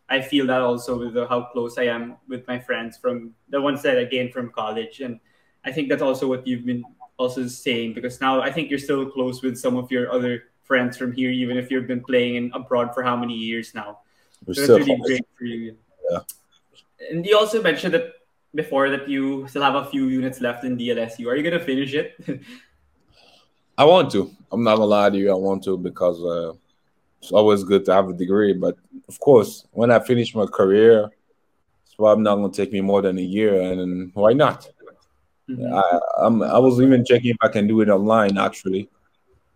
I feel that also with the, how close I am with my friends from the ones that I gained from college, and I think that's also what you've been also saying because now I think you're still close with some of your other friends from here, even if you've been playing in abroad for how many years now. We're So that's really great for you. Yeah. And you also mentioned that before that you still have a few units left in DLSU. Are you gonna finish it? I want to. I'm not gonna lie to you. I want to because uh, it's always good to have a degree. But of course, when I finish my career, it's probably not gonna take me more than a year. And why not? Mhm. I, I'm, I was even checking if I can do it online actually,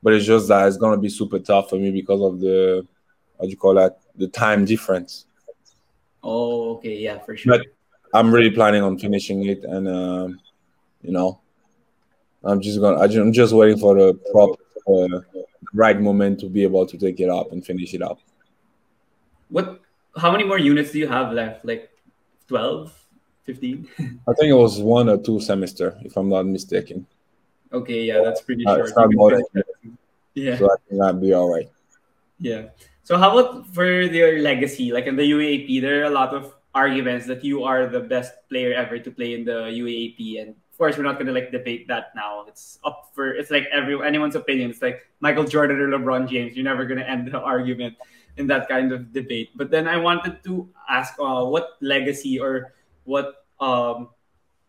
but it's just that it's gonna be super tough for me because of the what do you call that the time difference. Oh, okay, yeah, for sure. But I'm really planning on finishing it, and um, you know, I'm just gonna. I ju- I'm just waiting for the prop, uh, right moment to be able to take it up and finish it up. What? How many more units do you have left? Like 12, 15? I think it was one or two semester, if I'm not mistaken. okay, yeah, that's pretty Uh, short. it's not You can more than- Yeah, So I think I'll be all right. yeah. So how about for your legacy? Like in the UAAP, there are a lot of arguments that you are the best player ever to play in the UAAP, and course, we're not gonna like debate that now. It's up for it's like every anyone's opinion. It's like Michael Jordan or LeBron James. You're never gonna end the argument in that kind of debate. But then I wanted to ask, uh, what legacy or what um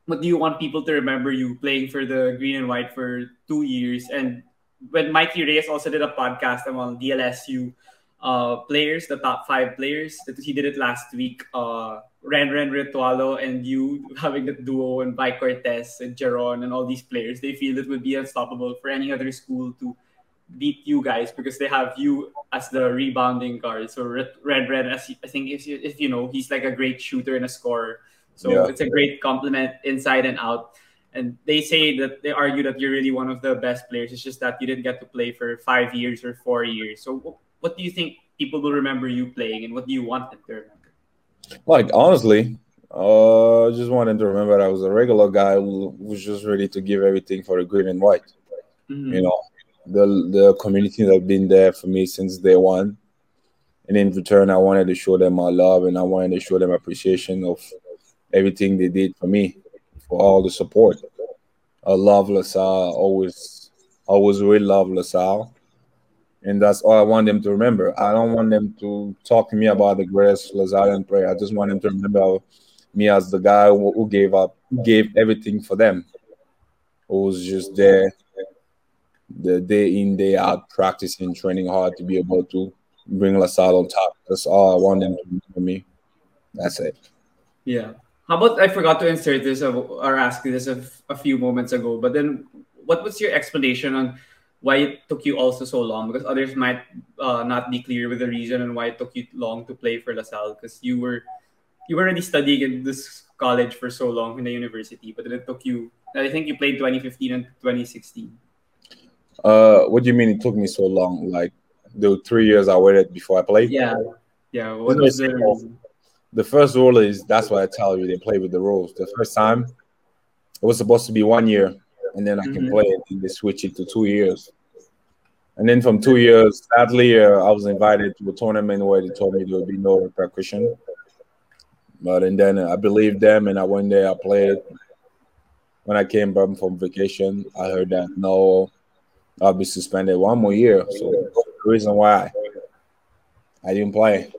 what do you want people to remember you playing for the green and white for two years? And when Mikey Reyes also did a podcast among DLSU uh, players, the top five players, he did it last week. Uh, Ren Ren Ritualo and you having the duo and Mike Cortez and Jeron and all these players, they feel it would be unstoppable for any other school to beat you guys because they have you as the rebounding guard. So Red Red, Red as I think if you, if you know, he's like a great shooter and a scorer. So Yeah. it's a great compliment inside and out. And they say that they argue that you're really one of the best players. It's just that you didn't get to play for five years or four years. So what do you think people will remember you playing, and what do you want them to remember? Like honestly, uh, I just wanted to remember that I was a regular guy who was just ready to give everything for the green and white. Mhm. You know, the the community that have been there for me since day one. And in return, I wanted to show them my love and I wanted to show them appreciation of everything they did for me, for all the support. I love LaSalle, always, always really love LaSalle. And that's all I want them to remember. I don't want them to talk to me about the greatest Lasallian player. I just want them to remember me as the guy who gave up, gave everything for them, who was just there the day in, day out, practicing, training hard to be able to bring La Salle on top. That's all I want them to remember me. That's it. Yeah. How about I forgot to insert this or ask this a few moments ago, but then what was your explanation on why it took you also so long? Because others might uh, not be clear with the reason and why it took you long to play for La Salle because you were you were already studying in this college for so long in the university, but then it took you I think you played 2015 and 2016. Uh, what do you mean it took me so long? Like the three years I waited before I played? Yeah. Yeah. What was the the first rule is that's why I tell you they play with the rules. The first time it was supposed to be one year, and then I can mm-hmm. play it, and they switch it to two years. And then from two years, sadly, uh, I was invited to a tournament where they told me there would be no repercussion. But and then I believed them, and I went there. I played. When I came back from vacation, I heard that no, I'll be suspended one more year. So the reason why I didn't play.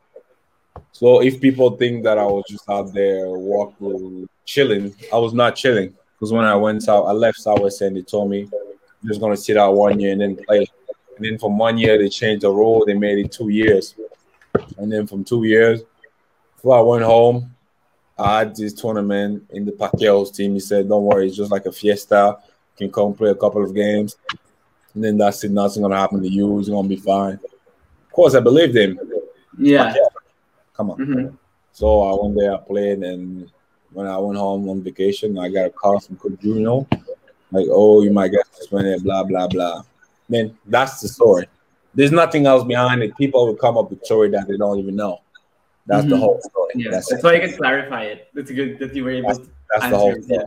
So if people think that I was just out there walking, chilling, I was not chilling. Because when I went out, I left Southwest and they told me I'm just gonna sit out one year and then play. And then from one year they changed the rule, they made it two years. And then from two years, before I went home, I had this tournament in the Pacquiao's team. He said, Don't worry, it's just like a fiesta. You can come play a couple of games. And then that's it, nothing's gonna happen to you, it's gonna be fine. Of course, I believed him. Yeah. Pacquiao Come on. Mm-hmm. So I went there, I played, and when I went home on vacation, I got a call from Coach Junior, like, "Oh, you might get suspended," blah blah blah. Man, that's the story. There's nothing else behind it. People will come up with story that they don't even know. That's mm-hmm. the whole story. Yeah, that's, that's why I can clarify it. It's good that you were able that's, to that's the whole story. Yeah.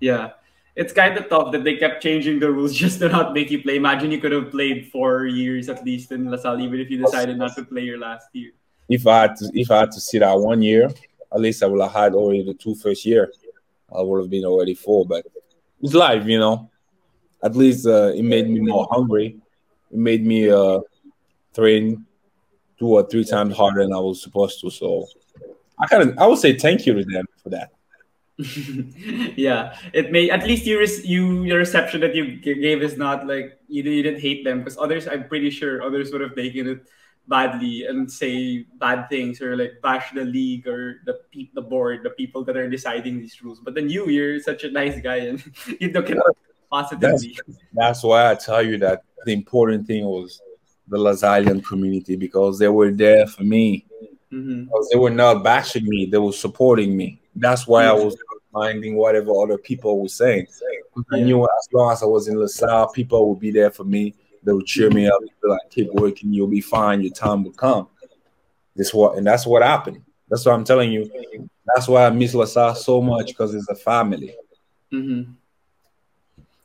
yeah. It's kind of tough that they kept changing the rules just to not make you play. Imagine you could have played four years at least in La Salle, even if you decided not to play your last year if I had to if I had to sit out one year, at least I would have had already the two first year. I would have been already four, but it's life, you know. At least uh, it made me more hungry. It made me uh, train two or three times harder than I was supposed to. So I kind of I would say thank you to them for that. yeah, it may at least you you your reception that you gave is not like you, you didn't hate them because others I'm pretty sure others would have taken it badly and say bad things or like bash the league or the pe- the board, the people that are deciding these rules. But then you, you're such a nice guy and you look at positively. That's, that's why I tell you that the important thing was the Lasallian community because they were there for me. Mm-hmm. Because they were not bashing me, they were supporting me. That's why I was minding whatever other people were saying. I knew as long as I was in La Salle, people would be there for me they would cheer me up, be like, keep working, you'll be fine, your time will come. This what and that's what happened. That's what I'm telling you. That's why I miss La Salle so much because it's a family. Mm-hmm.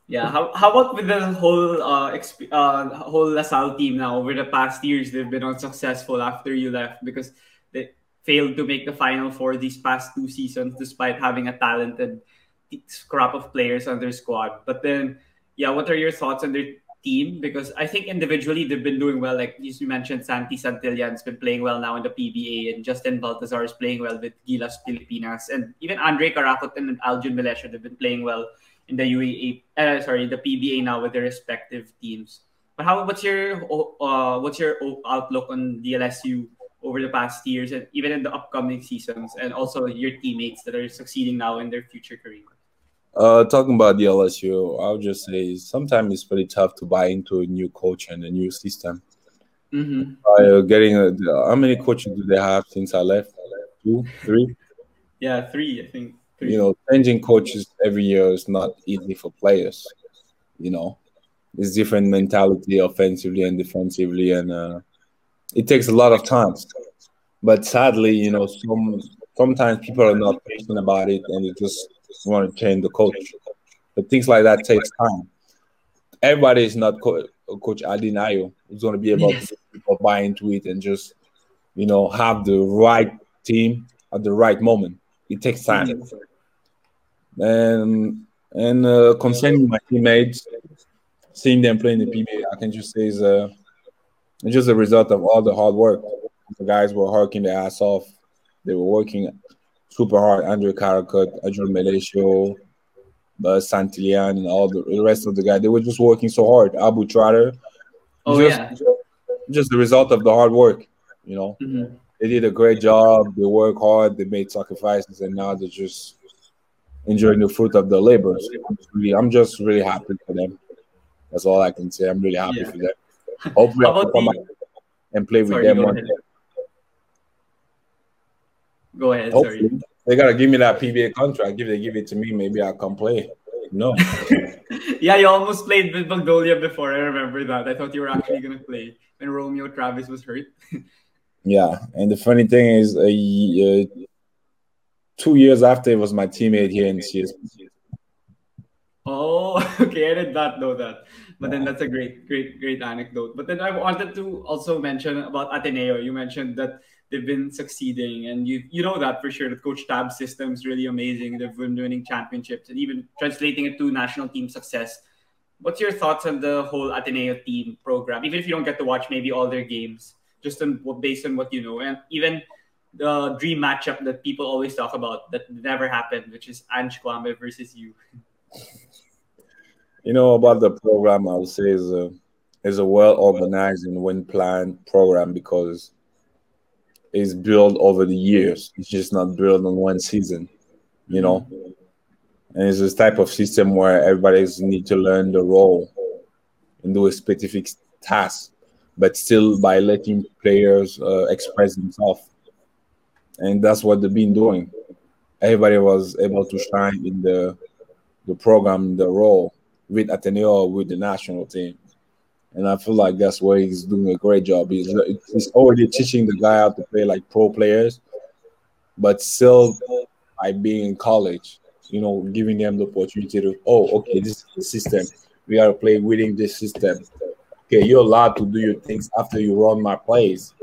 Yeah. How, how about with the whole uh, exp- uh whole La Salle team now? Over the past years, they've been unsuccessful after you left because they failed to make the final four these past two seasons, despite having a talented scrap of players on their squad. But then, yeah, what are your thoughts on their team because I think individually they've been doing well. Like you mentioned, Santi Santillan's been playing well now in the PBA, and Justin Baltazar is playing well with Gilas Pilipinas, and even Andrei Caracut and Aljun Melecio they've been playing well in the UAE. Uh, sorry, the PBA now with their respective teams. But how? What's your uh, what's your outlook on DLSU over the past years, and even in the upcoming seasons, and also your teammates that are succeeding now in their future career? Uh, talking about DLSU, I'll just say sometimes it's pretty tough to buy into a new coach and a new system. Mm-hmm. Uh, getting a, how many coaches do they have since I left? Two, three? Yeah, three. I think. Three. You know, changing coaches every year is not easy for players. You know, it's different mentality offensively and defensively, and uh, it takes a lot of time. But sadly, you know, some sometimes people are not patient about it, and it just want to change the coach. But things like that takes time. Everybody is not co- Coach Aldin Ayo who's going to be able yes. to people buy into it and just you know, have the right team at the right moment. It takes time. Mm-hmm. And and uh, concerning my teammates, seeing them playing the PBA, I can just say is uh, it's just a result of all the hard work. The guys were working their ass off. They were working super hard. Andrei Caracut, Andrew Melecio, but Santillán, and all the, the rest of the guys. They were just working so hard. Abu Tratter. Oh just, yeah. Just the result of the hard work. You know, mm-hmm. they did a great job. They work hard. They made sacrifices, and now they're just enjoying the fruit of their labor. So really, I'm just really happy for them. That's all I can say. I'm really happy yeah. for them. Hopefully, I can come the... and play with them one ahead. Go ahead. Hopefully, sorry. They gotta give me that PBA contract. If they give it to me, maybe I can play. No. yeah, you almost played with Magnolia before. I remember that. I thought you were actually gonna play when Romeo Travis was hurt. yeah, and the funny thing is, uh, uh, two years after, it was my teammate here in CSP. Oh, okay. I did not know that. But then that's a great, great, great anecdote. But then I wanted to also mention about Ateneo. You mentioned that they've been succeeding, and you you know that for sure. That Coach Tab's system is really amazing. They've been winning championships and even translating it to national team success. What's your thoughts on the whole Ateneo team program? Even if you don't get to watch maybe all their games, just on based on what you know, and even the dream matchup that people always talk about that never happened, which is Ange Kouame versus you. You know about the program, I would say is a is a well organized and well planned program because is built over the years. It's just not built on one season, you know. And it's this type of system where everybody's need to learn the role and do a specific task, but still by letting players uh, express themselves. And that's what they've been doing. Everybody was able to shine in the the program, the role with Ateneo with the national team and I feel like that's where he's doing a great job. He's he's already teaching the guy how to play like pro players, but still by being in college, you know, giving them the opportunity to oh, okay, this is the system. We are to play within this system. Okay, you're allowed to do your things after you run my plays,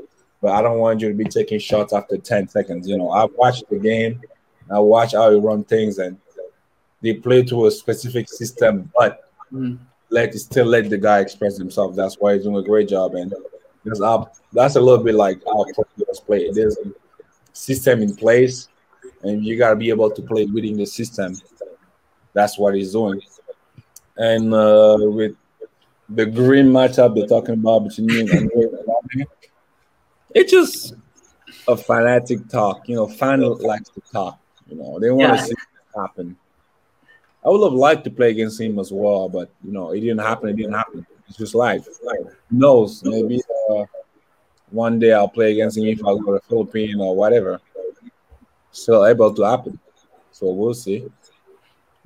but I don't want you to be taking shots after 10 seconds. You know, I watched the game, I watch how you run things, and they play to a specific system, but mm let still let the guy express himself. That's why he's doing a great job. And that's that's a little bit like our players play. There's a system in place, and you gotta be able to play within the system. That's what he's doing. And uh, with the green matchup they're talking about between me and it's just a fanatic talk. You know, fan likes to talk. You know, they want to yeah. see it happen. I would have liked to play against him as well, but you know, it didn't happen. It didn't happen. It's just life. Who knows? Maybe uh, one day I'll play against him if I go to the Philippines or whatever. Still able to happen. So we'll see.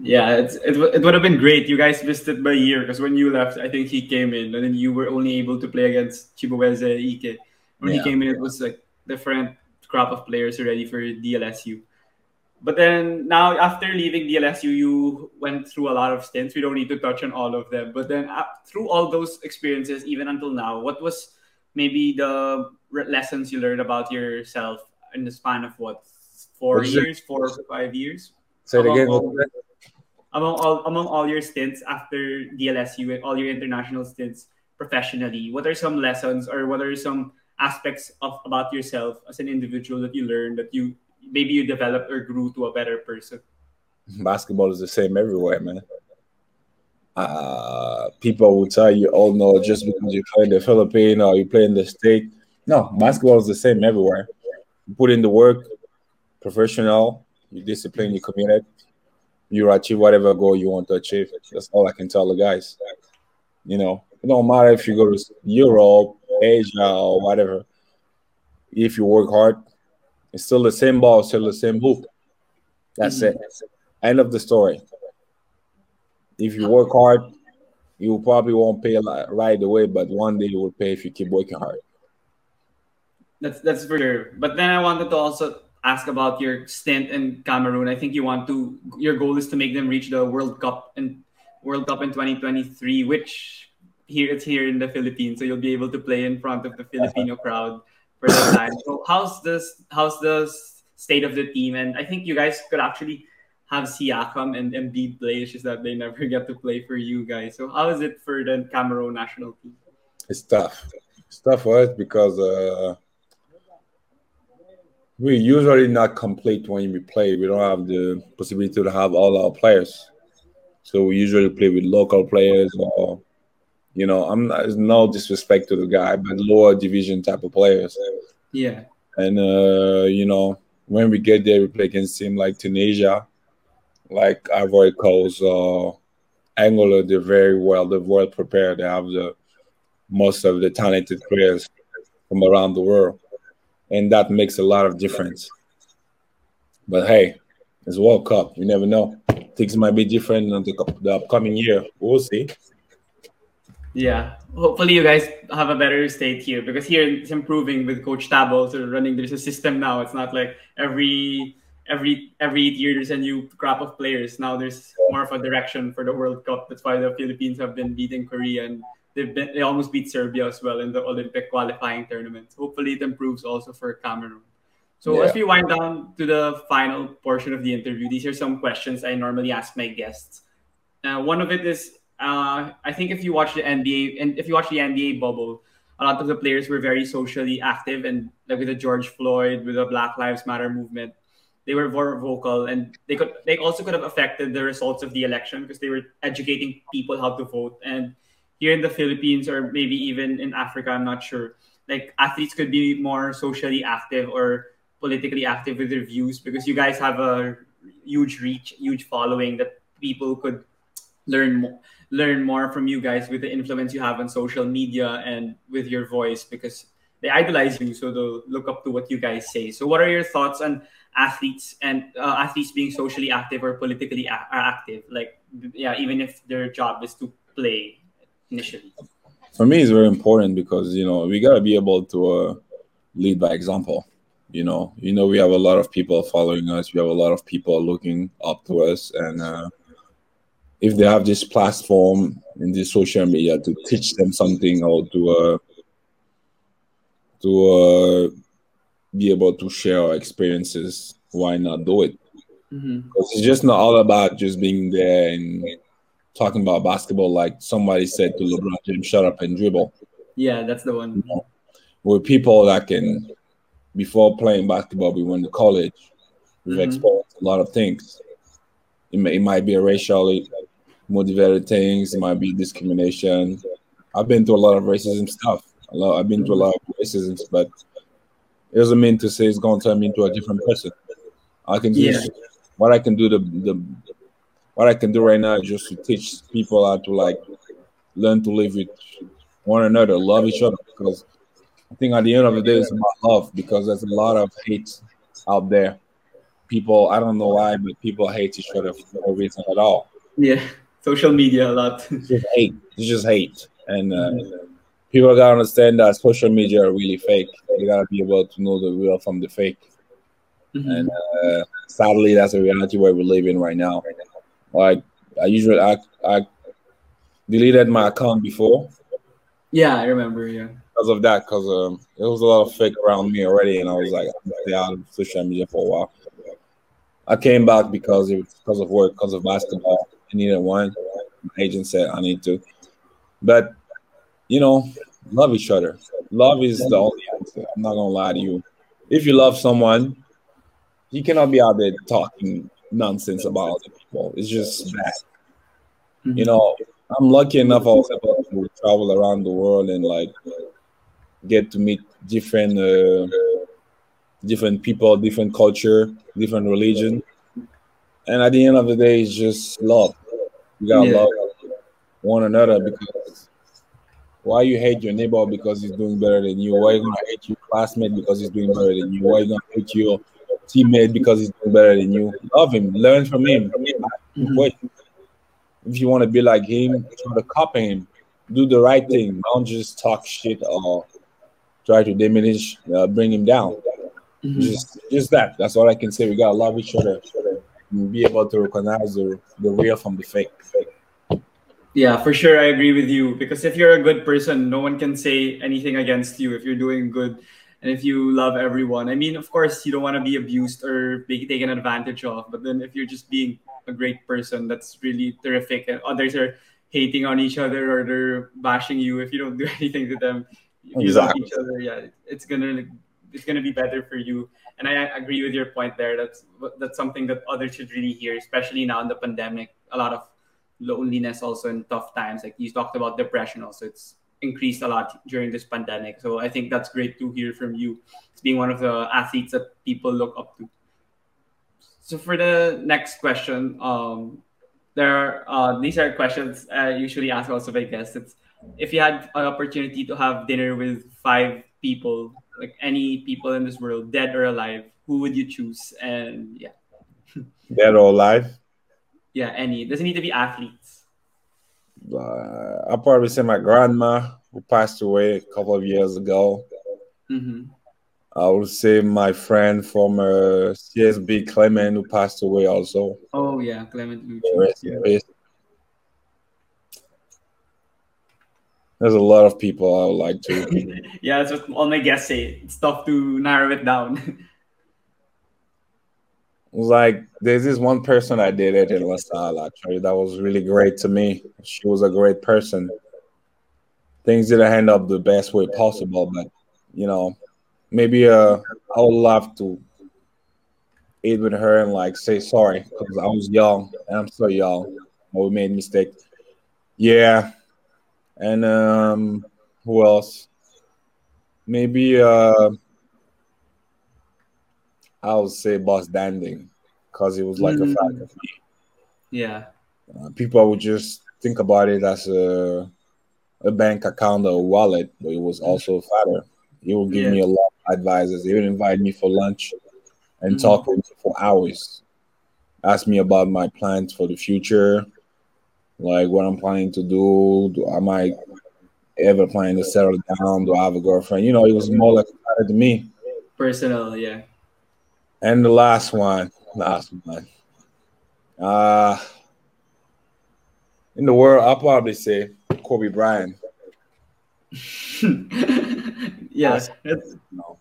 Yeah, it's, it, it would have been great. You guys missed it by a year because when you left, I think he came in and then you were only able to play against Chibueze Ikeh. When yeah. he came in, it was like different crop of players already for DLSU. But then now, after leaving DLSU, you went through a lot of stints. We don't need to touch on all of them. But then, uh, through all those experiences, even until now, what was maybe the lessons you learned about yourself in the span of what four What's years, it? four or five years? Say it again. All, among all among all your stints after DLSU and all your international stints professionally, what are some lessons or what are some aspects of about yourself as an individual that you learned that you maybe you developed or grew to a better person? Basketball is the same everywhere, man. Uh, people will tell you, "Oh no, just because you play in the Philippines or you play in the state." No, basketball is the same everywhere. You put in the work, professional, you discipline, you committed, you achieve whatever goal you want to achieve. That's all I can tell the guys. You know, it don't matter if you go to Europe, Asia, or whatever. If you work hard, it's still the same ball, still the same hoop. That's mm-hmm. it. End of the story. If you work hard, you probably won't pay right away, but one day you will pay if you keep working hard. That's that's for sure. But then I wanted to also ask about your stint in Cameroon. I think you want to your goal is to make them reach the World Cup and World Cup in 2023, which here it's here in the Philippines, so you'll be able to play in front of the Filipino crowd for the time. So how's this? How's the state of the team? And I think you guys could actually have Siakam and Embiid play. It's just that they never get to play for you guys. So how is it for the Cameroon national team? It's tough. It's tough for us because uh, we usually not complete when we play. We don't have the possibility to have all our players. So we usually play with local players or you know, I'm not, no disrespect to the guy, but lower division type of players. Yeah. And uh, you know, when we get there, we play against team like Tunisia, like Ivory Coast, uh, Angola. They're very well. They're well prepared. They have the most of the talented players from around the world, and that makes a lot of difference. But hey, it's World Cup. You never know. Things might be different in the, the upcoming year. We'll see. Yeah, hopefully you guys have a better state here because here it's improving with Coach Tabo. So running there's a system now. It's not like every every every year there's a new crop of players. Now there's more of a direction for the World Cup. That's why the Philippines have been beating Korea and they've been they almost beat Serbia as well in the Olympic qualifying tournament. Hopefully it improves also for Cameroon. So yeah. as we wind down to the final portion of the interview, these are some questions I normally ask my guests. Uh, one of it is uh, I think if you watch the NBA and if you watch the NBA bubble, a lot of the players were very socially active and like with the George Floyd, with the Black Lives Matter movement, they were more vocal and they could they also could have affected the results of the election because they were educating people how to vote. And here in the Philippines or maybe even in Africa, I'm not sure. Like athletes could be more socially active or politically active with their views because you guys have a huge reach, huge following that people could learn more learn more from you guys with the influence you have on social media and with your voice because they idolize you so they'll look up to what you guys say. So what are your thoughts on athletes and uh, athletes being socially active or politically a- active? Like yeah even if their job is to play initially. For me it's very important because you know we got to be able to uh, lead by example. You know you know we have a lot of people following us. We have a lot of people looking up to us and uh, if they have this platform in this social media to teach them something or to uh, to uh, be able to share our experiences, why not do it? Mm-hmm. It's just not all about just being there and talking about basketball like somebody said to LeBron James, shut up and dribble. Yeah, that's the one. You know, with people that can, before playing basketball, we went to college, we've mm-hmm. experienced a lot of things. It, may, it might be a racially motivated things. It might be discrimination. I've been through a lot of racism stuff. A lot, I've been through a lot of racism, but it doesn't mean to say it's going to turn me into a different person. I can just yeah. what I can do the the what I can do right now is just to teach people how to like learn to live with one another, love each other. Because I think at the end of the day, it's about love. Because there's a lot of hate out there. People, I don't know why, but people hate each other for no reason at all. Yeah social media a lot. it's just hate. It's just hate, and uh, people gotta understand that social media are really fake. You gotta be able to know the real from the fake. Mm-hmm. And uh, sadly, that's a reality where we live in right now. Like I usually, I, I deleted my account before. Yeah, I remember. Yeah. Because of that, because um, there was a lot of fake around me already, and I was like, I'm stay out of social media for a while. I came back because it was because of work, because of basketball. I needed one. My agent said I need to. But you know, love each other. Love is the only answer. I'm not gonna lie to you. If you love someone, you cannot be out there talking nonsense about other people. It's just bad. Mm-hmm. You know, I'm lucky enough I was able to travel around the world and like get to meet different uh, different people, different culture, different religion. And at the end of the day, it's just love. You gotta yeah. love one another because why you hate your neighbor because he's doing better than you? Why you gonna hate your classmate because he's doing better than you? Why you gonna hate your teammate because he's doing better than you? Love him, learn from him. Mm-hmm. If you want to be like him, try to copy him. Do the right thing. Don't just talk shit or try to diminish, uh, bring him down. Mm-hmm. Just, just that. That's all I can say. We gotta love each other and be able to recognize the, the real from the fake. Yeah, for sure. I agree with you because if you're a good person, no one can say anything against you if you're doing good. and if you love everyone, I mean, of course, you don't want to be abused or be taken advantage of. But then if you're just being a great person, that's really terrific. And others are hating on each other or they're bashing you if you don't do anything to them. If you Exactly. love each other, yeah, it's gonna it's gonna be better for you. And I agree with your point there. That's that's something that others should really hear, especially now in the pandemic. A lot of loneliness also in tough times. Like you talked about depression also. It's increased a lot during this pandemic. So I think that's great to hear from you. It's being one of the athletes that people look up to. So for the next question, um, there are uh, these are questions I usually ask also my guests. It's if you had an opportunity to have dinner with five people, like any people in this world, dead or alive, who would you choose? And yeah, Dead or alive? yeah, any. It doesn't need to be athletes. Uh, I'll probably say my grandma, who passed away a couple of years ago. hmm I would say my friend from uh, CSB, Clement, who passed away also. Oh yeah, Clement. Rest in peace. There's a lot of people I would like to. yeah, that's what all my guests say. It's tough to narrow it down. like there's this one person I dated in La Salle actually that was really great to me. She was a great person. Things didn't end up the best way possible, but you know, maybe uh I would love to eat with her and like say sorry because I was young and I'm still young. We made mistake. Yeah. And um who else? Maybe uh I'll say Boss Danding because it was like Mm. a fact of me. yeah. Uh, people would just think about it as a a bank account or a wallet, but it was also a father. He would give Yeah. me a lot of advices. He would invite me for lunch and Mhm. talk with me for hours. Ask me about my plans for the future, like what I'm planning to do. Do am I ever planning to settle down? Do I have a girlfriend? You know, it was more like to me. Personal, yeah. And the last one, last one. Uh in the world, I'll probably say Kobe Bryant. yeah. Awesome. That's, You know,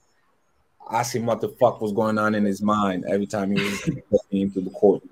ask him what the fuck was going on in his mind every time he was into the court.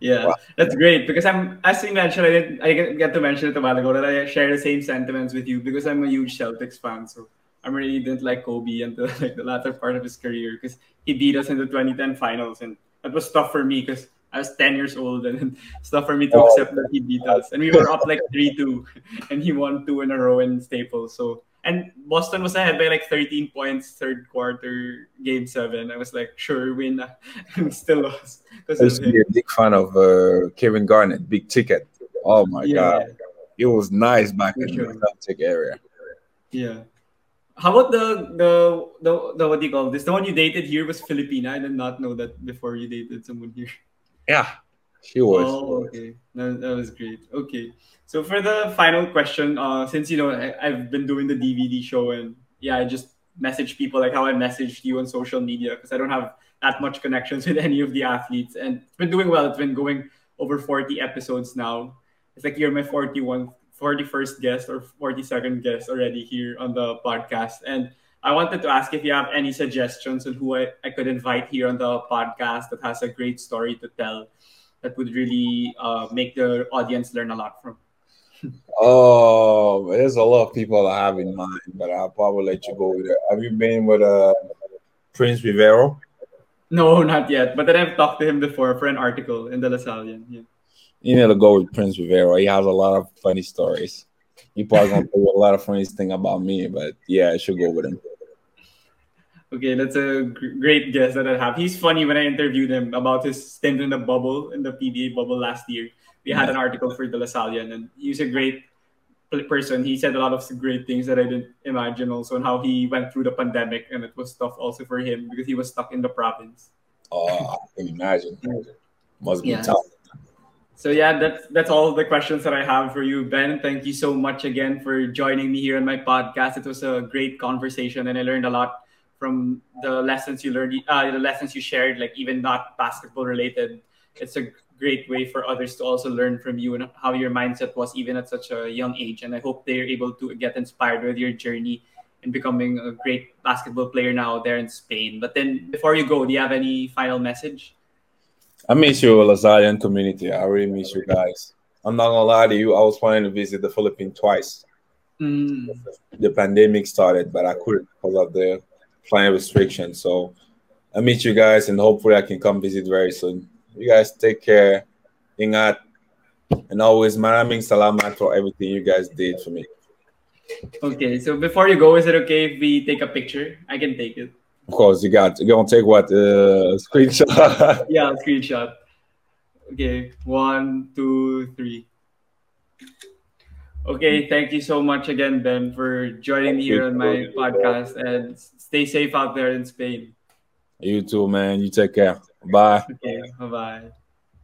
Yeah, Wow. that's great because I'm as you mentioned, I didn't I get get to mention it a while ago that I share the same sentiments with you because I'm a huge Celtics fan. So I really didn't like Kobe until like the latter part of his career because he beat us in the 2010 finals and that was tough for me because I was 10 years old and it's tough for me to Oh. accept that he beat us. And we were up like 3-2 and he won two in a row in Staples. So and Boston was ahead by like 13 points third quarter game seven. I was like, sure, win. and still lost. I of used to be a big fan of uh, Kevin Garnett, big ticket. Oh my god, it was nice back For in sure. the Celtic area. Yeah. How about the the the, the what do you call this? The one you dated here was Filipina. I did not know that before you dated someone here. Yeah, she was. Oh, okay. That, that was great. Okay. So for the final question, uh, since you know I, I've been doing the DVD show and yeah, I just message people like how I messaged you on social media because I don't have that much connections with any of the athletes and it's been doing well. It's been going over 40 episodes now. It's like you're my 41 41st guest or 42nd guest already here on the podcast. And I wanted to ask if you have any suggestions on who I, I could invite here on the podcast that has a great story to tell that would really uh, make the audience learn a lot from. Oh, there's a lot of people I have in mind, but I'll probably let you go with it. Have you been with uh, Prince Rivero? No, not yet. But then I've talked to him before for an article in the Lasallian. Yeah. You need to go with Prince Rivero. He has a lot of funny stories. He probably gonna tell you a lot of funny thing about me, but yeah, I should go with him. Okay, that's a great guess that I have. He's funny when I interviewed him about his stint in the bubble, in the PBA bubble last year. We had an article for the Lasallian, and he's a great person. He said a lot of great things that I didn't imagine also, and how he went through the pandemic, and it was tough also for him because he was stuck in the province. Oh, I can imagine. Must be Yeah. tough. So yeah, that's that's all the questions that I have for you, Ben. Thank you so much again for joining me here on my podcast. It was a great conversation, and I learned a lot from the lessons you learned, uh, the lessons you shared, like even not basketball related. It's a great way for others to also learn from you and how your mindset was even at such a young age. And I hope they're able to get inspired with your journey in becoming a great basketball player now there in Spain. But then, before you go, do you have any final message? I miss you, Lasallian community. I really miss you guys. I'm not gonna lie to you. I was planning to visit the Philippines twice. Mm. The pandemic started, but I couldn't because of the flying restrictions. So I meet you guys, and hopefully I can come visit very soon. You guys take care. Ingat. And always maraming salamat for everything you guys did for me. Okay, so before you go, is it okay if we take a picture? I can take it. Of course, you got you're gonna take what uh, screenshot. Yeah, screenshot. Okay, one, two, three. Okay, thank you so much again, Ben, for joining me here on my podcast and stay safe out there in Spain. you too, man. You take care. Bye. Okay, bye bye.